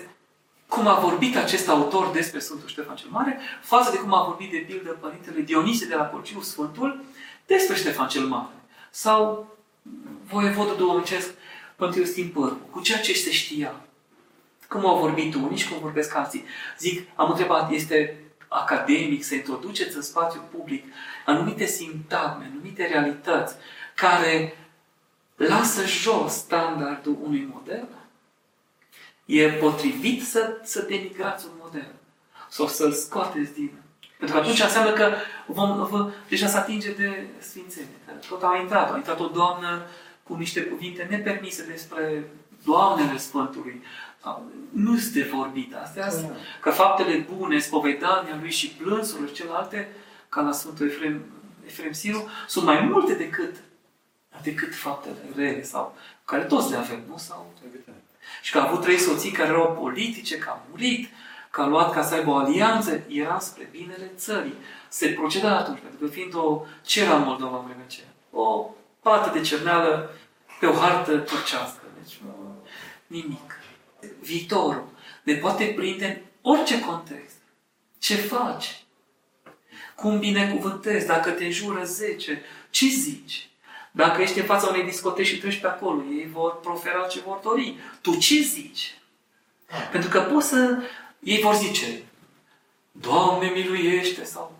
cum a vorbit acest autor despre Sfântul Ștefan cel Mare, față de cum a vorbit de pildă Părintele Dionisie de la Colciu Sfântul despre Ștefan cel Mare. Sau voievodul duomicesc Părintele Stimpăr, cu ceea ce se știa. Cum au vorbit unii și cum vorbesc alții. Zic, am întrebat, este academic, să introduceți în spațiu public anumite sintagme, anumite realități care lasă jos standardul unui model, e potrivit să, să denigrați un model sau să-l scoateți din... Pentru că atunci înseamnă că vom, vă, deja se atinge de sfințenie. Tot a intrat, a intrat o doamnă cu niște cuvinte nepermise despre Doamnele Sfântului. Nu este vorbit astea, da. că faptele bune, spovedania lui și plânsurile celelalte, ca la Sfântul Efrem, Efrem Siru, sunt mai multe decât, decât faptele rele sau care toți le avem, nu? Sau, și că a avut trei soții care erau politice, că a murit, că a luat ca să aibă o alianță, era spre binele țării. Se proceda atunci, pentru că fiind o cera Moldova în vremea aceea, o pată de cerneală pe o hartă turcească. Deci, nimic. Viitorul ne poate prinde în orice context. Ce faci? Cum binecuvântezi? Dacă te înjură zece, ce zici? Dacă ești în fața unei discoteci și treci pe acolo, ei vor profera ce vor dori. Tu ce zici? Pentru că poți să... Ei vor zice, Doamne miluiește sau...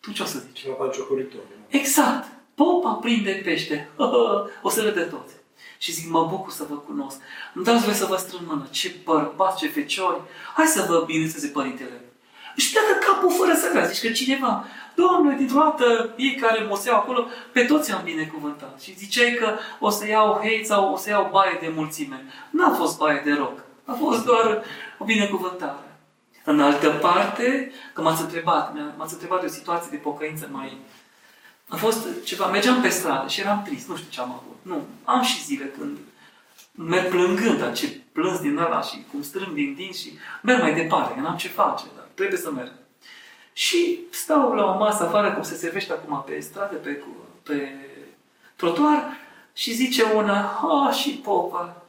Tu ce o să zici? Exact. Popa prinde pește. o să râde toți. Și zic, mă bucur să vă cunosc. Îmi dați voi să vă strâng mână. Ce bărbați, ce feciori. Hai să vă binecuvânteze părintele. Și pleacă capul fără să vrea. Zici că cineva, Doamne, dintr-o dată, ei care moseau acolo, pe toți am binecuvântat. Și ziceai că o să iau hate sau o să iau baie de mulțime. N-a fost baie de roc. A fost doar o binecuvântare. În altă parte, că m-ați întrebat, m-ați întrebat de o situație de pocăință mai a fost ceva, mergeam pe stradă și eram trist, nu știu ce am avut. Nu, am și zile când merg plângând, dar ce plâns din ăla și cum strâng din dinți și merg mai departe, că n-am ce face, dar trebuie să merg. Și stau la o masă afară, cum se servește acum pe stradă, pe, pe trotuar, și zice una, a, și popa,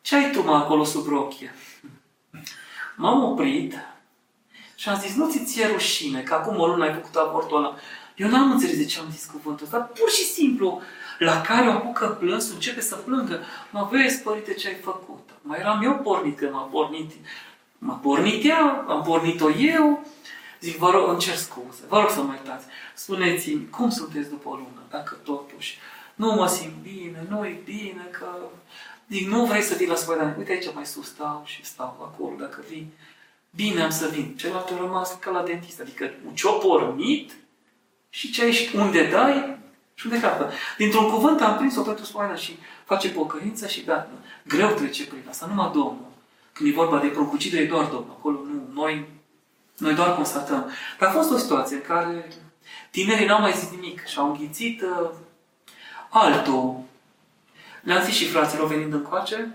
ce ai tu, mă, acolo sub rochie? M-am oprit și am zis, nu ți ție rușine, că acum o lună ai făcut abortul ăla. Eu n-am înțeles de ce am zis cuvântul ăsta, pur și simplu, la care o apucă plânsul, începe să plângă. Mă vezi, părinte, ce ai făcut? Mai eram eu pornit, că m-a pornit, m-a pornit ea, am pornit-o eu. Zic, vă rog, îmi cer scuze, vă rog să mă iertați. Spuneți-mi, cum sunteți după o lună, dacă totuși nu mă simt bine, nu e bine, că... Zic, nu vrei să vii la spovedanie? Uite aici mai sus stau și stau acolo, dacă vii. Bine am să vin. Celălalt a rămas ca la dentist. Adică ce-o pornit, și ce ai, unde dai și unde capă. Dintr-un cuvânt am prins-o pentru spoiană și face pocăință și gata. Greu trece prin asta, numai Domnul. Când e vorba de pruncucidere, e doar Domnul. Acolo nu, noi, noi doar constatăm. Dar a fost o situație în care tinerii n-au mai zis nimic și au înghițit uh, altul. Le-am zis și fraților venind încoace,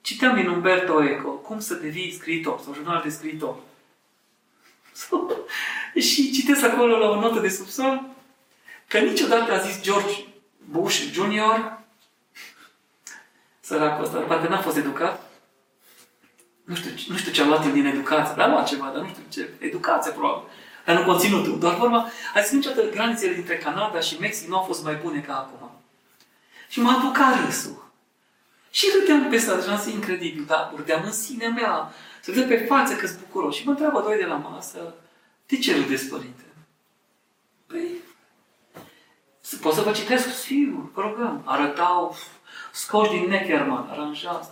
citeam din Umberto Eco, cum să devii scriitor sau jurnal de scriitor. și citesc acolo la o notă de subsol că niciodată a zis George Bush Jr. Săracul ăsta, parcă n-a fost educat. Nu știu, nu știu ce a luat el din educație, dar a luat ceva, dar nu știu ce. Educație, probabil. Dar nu conținutul. Doar vorba, a zis niciodată granițele dintre Canada și Mexic nu au fost mai bune ca acum. Și m-a apucat râsul. Și râdeam pe stradă și am zis incredibil, dar râdeam în sinea mea. Să văd pe față că sunt bucuros. Și mă întreabă doi de la masă, de ce râdeți, părinte? Păi, pot să vă citesc? Sigur, vă rugăm. Arătau scoși din Neckerman, aranjați,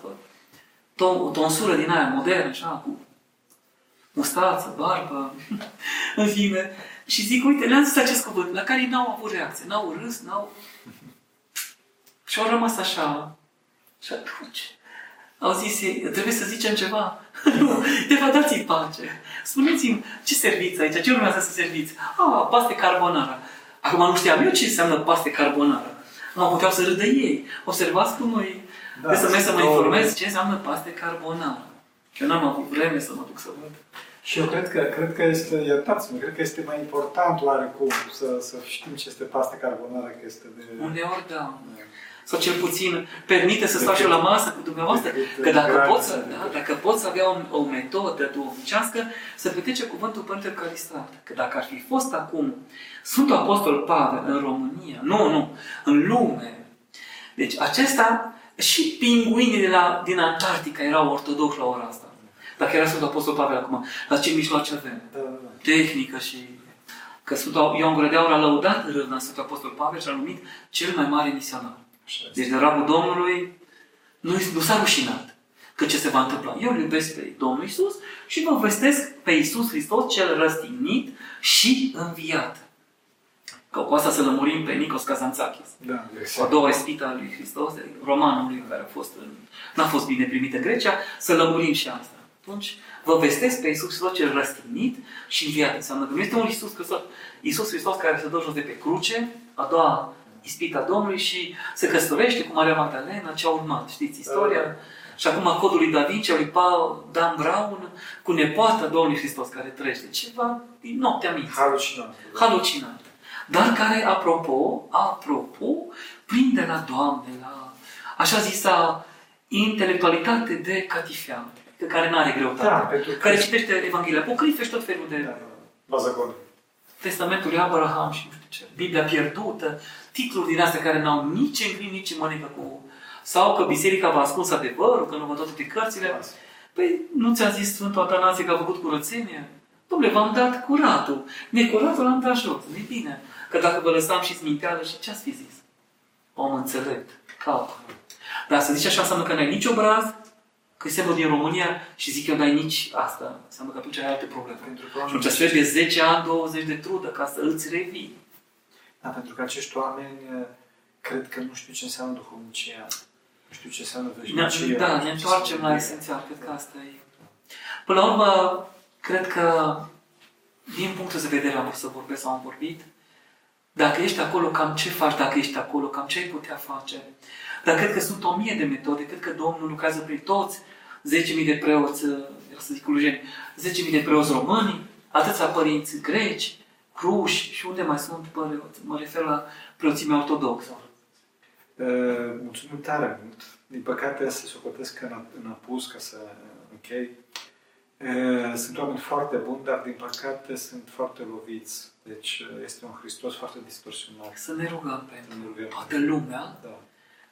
o tonsură din aia modernă, așa, cu mustață, barbă, în fine. Și zic, uite, le-am zis acest cuvânt, la care n-au avut reacție, n-au râs, n-au... Și au rămas așa. Și atunci, au zis, trebuie să zicem ceva. nu, de fapt dați-i pace. Spuneți-mi, ce serviți aici? Ce urmează să serviți? Ah, paste carbonara. Acum nu știam eu ce înseamnă paste carbonara. Mă puteau să râdă ei. Observați cum noi da, trebuie să merg să mă informez ce înseamnă paste carbonara. Că eu n-am avut vreme să mă duc să văd. Și eu cred că, cred că este, iertați-mă, cred că este mai important oarecum să, să știm ce este paste carbonara, că este de... Uneori, da. da sau cel puțin permite să stau și eu la masă cu dumneavoastră. Că dacă pot să, da, dacă pot să avea o, o metodă duhovnicească, să petece cuvântul Părintele Calistrat. Că dacă ar fi fost acum Sfântul Apostol Pavel în România, nu, nu, în lume, deci acesta și pinguinii de la, din Antarctica erau ortodoxi la ora asta. Dacă era Sfântul Apostol Pavel acum, la ce mijloace avem? Da, da, da. Tehnică și... Că Sfântul Ioan Gură de Aur a lăudat râvna Sfântul Apostol Pavel și a numit cel mai mare misionar. Așa este. Deci de rabul Domnului nu, nu s-a rușinat. Că ce se va întâmpla? Eu îl iubesc pe Domnul Isus și vă vestesc pe Isus Hristos cel răstignit și înviat. Că cu asta să lămurim pe Nikos Kazantzakis. Da, O a exact. doua ispită a lui Hristos, romanul lui care a fost în, n-a fost bine primit în Grecia, să lămurim și asta. Atunci, vă vestesc pe Iisus Hristos cel răstignit și înviat. Înseamnă că nu este un Iisus Hristos, Iisus Hristos care se dă jos de pe cruce, a doua ispită a Domnului și se căsătorește cu Maria Magdalena, ce a urmat. Știți istoria? Și acum codul lui David, cea lui Paul, Dan Brown, cu nepoata Domnului Hristos care trăiește. Ceva din noaptea minții Halucinant. halucinant. Dar care, apropo, apropo, prinde la Doamne, la așa zisa intelectualitate de catifea, adică care nu are greutate. Da, pentru că- Care citește Evanghelia apocrife și tot felul de Da, da. Baza gol. Testamentul lui Abraham și nu știu ce, Biblia pierdută, titluri din astea care n-au nici în gând, nici în mănâncă cu... Sau că biserica v-a ascuns adevărul, că nu vă toate cărțile. Păi nu ți-a zis Sfântul Atanasie că a făcut curățenie? Dom'le, v-am dat curatul. Necuratul l-am dat jos. e bine. Că dacă vă lăsam și sminteală și ce ați fi zis? Om înțelept. Cap. Dar să zici așa înseamnă că n-ai nici obraz, că semnul din România și zic eu n-ai nici asta. Înseamnă că atunci ai alte probleme. Pentru că Și oamenii, atunci trebuie 10 ani, 20 de trudă ca să îți revii. da, pentru că acești oameni eh, cred că nu știu ce înseamnă duhovnicia. Nu știu ce înseamnă Ne, veșnicia. da, nu ne știu ce întoarcem la înseamnă esențial. Cred că asta e. Până la urmă, cred că din punctul de vedere am vrut să vorbesc sau am vorbit, dacă ești acolo, cam ce faci dacă ești acolo, cam ce ai putea face. Dar cred că sunt o mie de metode, cred că Domnul lucrează prin toți, 10.000 de preoți, era să zic culujeni, 10.000 de preoți români, atâția părinți greci, cruși și unde mai sunt preoți. Mă refer la preoții mei ortodoxi. Uh, mulțumim tare mult. Din păcate, să socotesc în, în apus ca să închei. Uh, sunt oameni foarte buni, dar din păcate sunt foarte loviți. Deci uh, este un Hristos foarte distorsionat. Să ne rugăm pentru Ne rugăm. toată lumea, Da.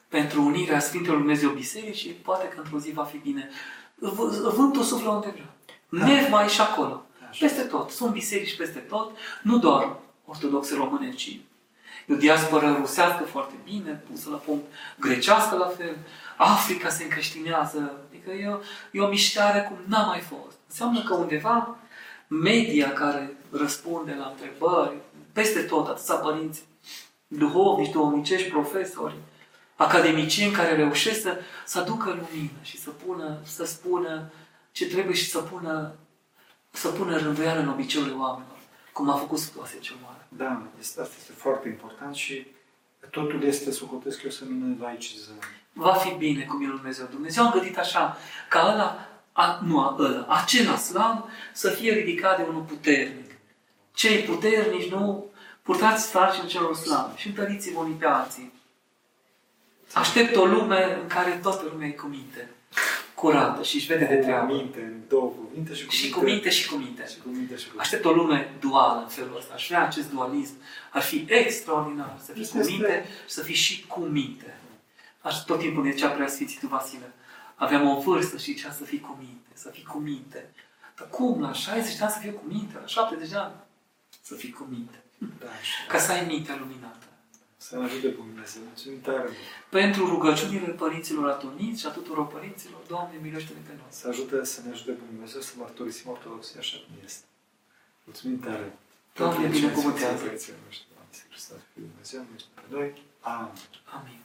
pentru unirea Sfintelor Dumnezeu Biserici și poate că într-o zi va fi bine. V- Vântul suflă unde vrea. Da. Nev mai e și acolo. Așa. Peste tot. Sunt biserici peste tot, nu doar ortodoxe române, ci e o diasporă rusească foarte bine, pusă la punct, grecească la fel, Africa se încreștinează, adică e o, e o mișcare cum n-a mai fost. Înseamnă că undeva media care răspunde la întrebări, peste tot, atâția părinți, duhovnici, duhovnicești, profesori, academicieni care reușesc să, să aducă lumină și să pună, să spună ce trebuie și să pună, să pună rânduială în obiceiurile oamenilor, cum a făcut situația cel mare. Da, este, asta este foarte important și totul este, socotesc eu, să nu ne laicizăm. Va fi bine cu minul Dumnezeu. Dumnezeu a gândit așa, ca ăla, a, nu a, ăla, acela slab să fie ridicat de unul puternic. Cei puternici nu purtați sarcini celor slabi și întăriți-vă unii pe alții. Aștept o lume în care toată lumea e cu minte, curată și își vede de treabă. Minte, în două cuvinte și cu Și cu minte și cu minte. Și cu minte și cu Aștept o lume duală în felul ăsta. Aș vrea acest dualism. Ar fi extraordinar să fii Este- cu minte și să fii și cu minte. Aș tot timpul ne zicea prea Sfințitul Vasile. Aveam o vârstă și zicea să fii cu minte, să fii cu minte. Dar cum, la 60 de ani să fiu cu minte, la 70 de ani să fii cu minte. Da, și Ca să ai mintea luminată. să ne ajute Bunul Dumnezeu. Mulțumim tare mult. Pentru rugăciunile părinților atoniți și a tuturor părinților, Doamne, miluiește-ne pe noi. Să ajute, să ne ajute Bunul Dumnezeu să mărturisim ortodoxia așa cum este. Mulțumim tare. Doamne, binecuvântează. Părinții noștri, Doamne, Iisus Hristos, Fiul Dumnezeu, miluiește pe noi. Amin.